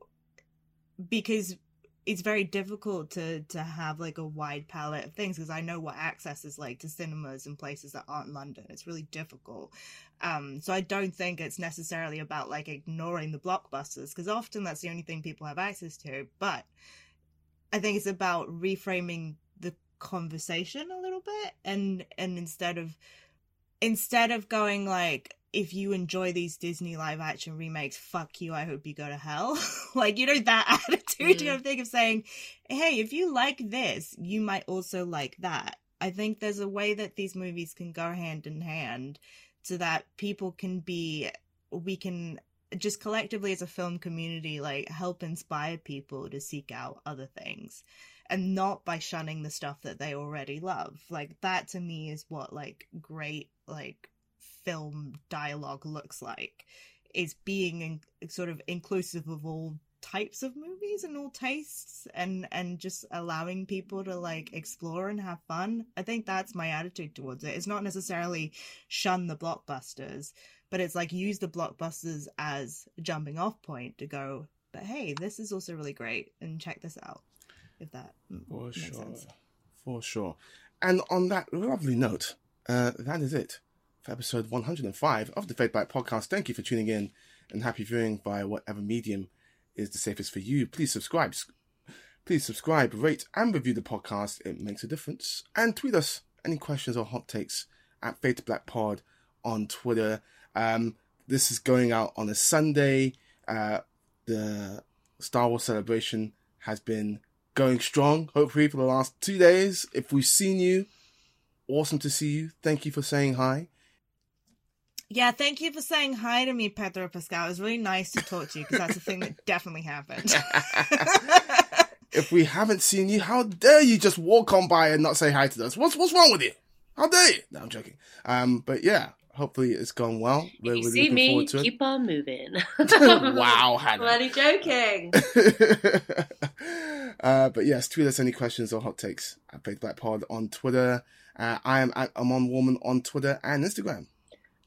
Speaker 3: because it's very difficult to to have like a wide palette of things because I know what access is like to cinemas and places that aren't London. It's really difficult. Um, so I don't think it's necessarily about like ignoring the blockbusters because often that's the only thing people have access to. But I think it's about reframing the conversation a little bit and and instead of instead of going like if you enjoy these Disney live action remakes, fuck you, I hope you go to hell. like, you know, that attitude, mm. you know, thing of saying, hey, if you like this, you might also like that. I think there's a way that these movies can go hand in hand so that people can be, we can just collectively as a film community, like, help inspire people to seek out other things and not by shunning the stuff that they already love. Like, that to me is what, like, great, like, film dialogue looks like is being in, sort of inclusive of all types of movies and all tastes and and just allowing people to like explore and have fun. I think that's my attitude towards it. It's not necessarily shun the blockbusters but it's like use the blockbusters as a jumping off point to go but hey this is also really great and check this out if that
Speaker 1: for
Speaker 3: makes
Speaker 1: sure.
Speaker 3: Sense.
Speaker 1: for sure. And on that lovely note uh that is it for episode 105 of the Fade Back podcast. Thank you for tuning in and happy viewing via whatever medium is the safest for you. Please subscribe. Please subscribe, rate, and review the podcast. It makes a difference. And tweet us any questions or hot takes at Fade to Black Pod on Twitter. Um, this is going out on a Sunday. Uh, the Star Wars celebration has been going strong, hopefully, for the last two days. If we've seen you, awesome to see you. Thank you for saying hi.
Speaker 3: Yeah, thank you for saying hi to me, Pedro Pascal. It was really nice to talk to you because that's a thing that definitely happened.
Speaker 1: if we haven't seen you, how dare you just walk on by and not say hi to us? What's what's wrong with you? How dare you? No, I'm joking. Um, but yeah, hopefully it's gone well. We're
Speaker 2: If you
Speaker 1: really
Speaker 2: see
Speaker 1: looking
Speaker 2: me,
Speaker 1: forward to it.
Speaker 2: keep on moving.
Speaker 1: wow, Hanna.
Speaker 2: I'm only joking.
Speaker 1: uh, but yes, tweet us any questions or hot takes at Big Black Pod on Twitter. Uh, I am at Amon Warmann on Twitter and Instagram.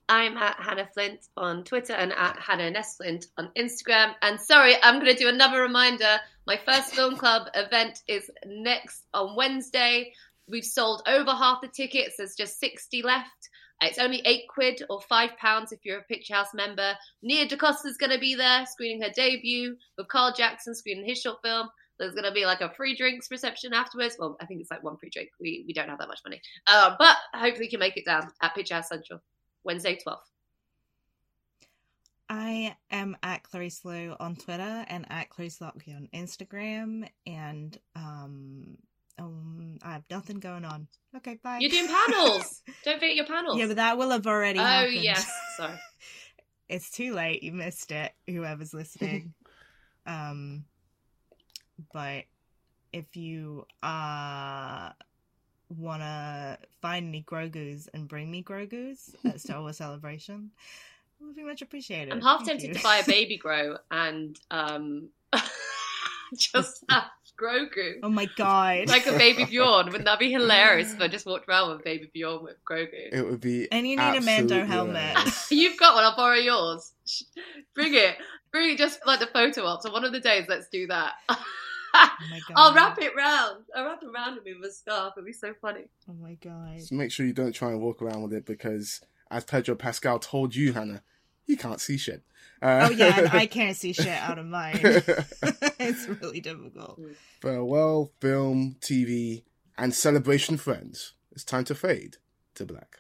Speaker 2: I'm at Hanna Flint on Twitter and at Hanna Ness Flint on Instagram. And sorry, I'm going to do another reminder. My first film club event is next on Wednesday. We've sold over half the tickets. There's just 60 left. It's only eight quid or five pounds if you're a Picture House member. Nia DaCosta's going to be there screening her debut with Carl Jackson screening his short film. There's going to be like a free drinks reception afterwards. Well, I think it's like one free drink. We, we don't have that much money. Uh, but hopefully you can make it down at Picture House Central. Wednesday 12th.
Speaker 3: I am at Clarisse Lou on Twitter and at Clarisse Loughrey on Instagram, and um, um, I have nothing going on. Okay, bye.
Speaker 2: You're doing panels. Don't forget your panels.
Speaker 3: Yeah, but that will have already
Speaker 2: Oh,
Speaker 3: happened.
Speaker 2: yes. Sorry.
Speaker 3: it's too late. You missed it. Whoever's listening. um, but if you uh wanna find any Grogu's and bring me Grogu's at Star Wars Celebration, it would be much appreciated.
Speaker 2: I'm half
Speaker 3: Thank
Speaker 2: tempted
Speaker 3: you.
Speaker 2: to buy a baby grow and um just have Grogu.
Speaker 3: Oh my god!
Speaker 2: Like a baby Bjorn. Wouldn't that be hilarious if I just walked around with baby Bjorn with Grogu?
Speaker 1: It would be.
Speaker 3: And you need a Mando helmet.
Speaker 2: You've got one, I'll borrow yours. Bring it. Bring it just for, like the photo op. So one of the days let's do that.
Speaker 3: Oh!
Speaker 2: I'll wrap it round. I'll wrap it round him with a scarf. It'll be so funny.
Speaker 3: Oh my god!
Speaker 1: So make sure you don't try and walk around with it because, as Pedro Pascal told you, Hanna, you can't see shit. Uh,
Speaker 3: Oh yeah, and I can't see shit out of mine. it's really difficult.
Speaker 1: Farewell, film, TV, and celebration friends. It's time to fade to black.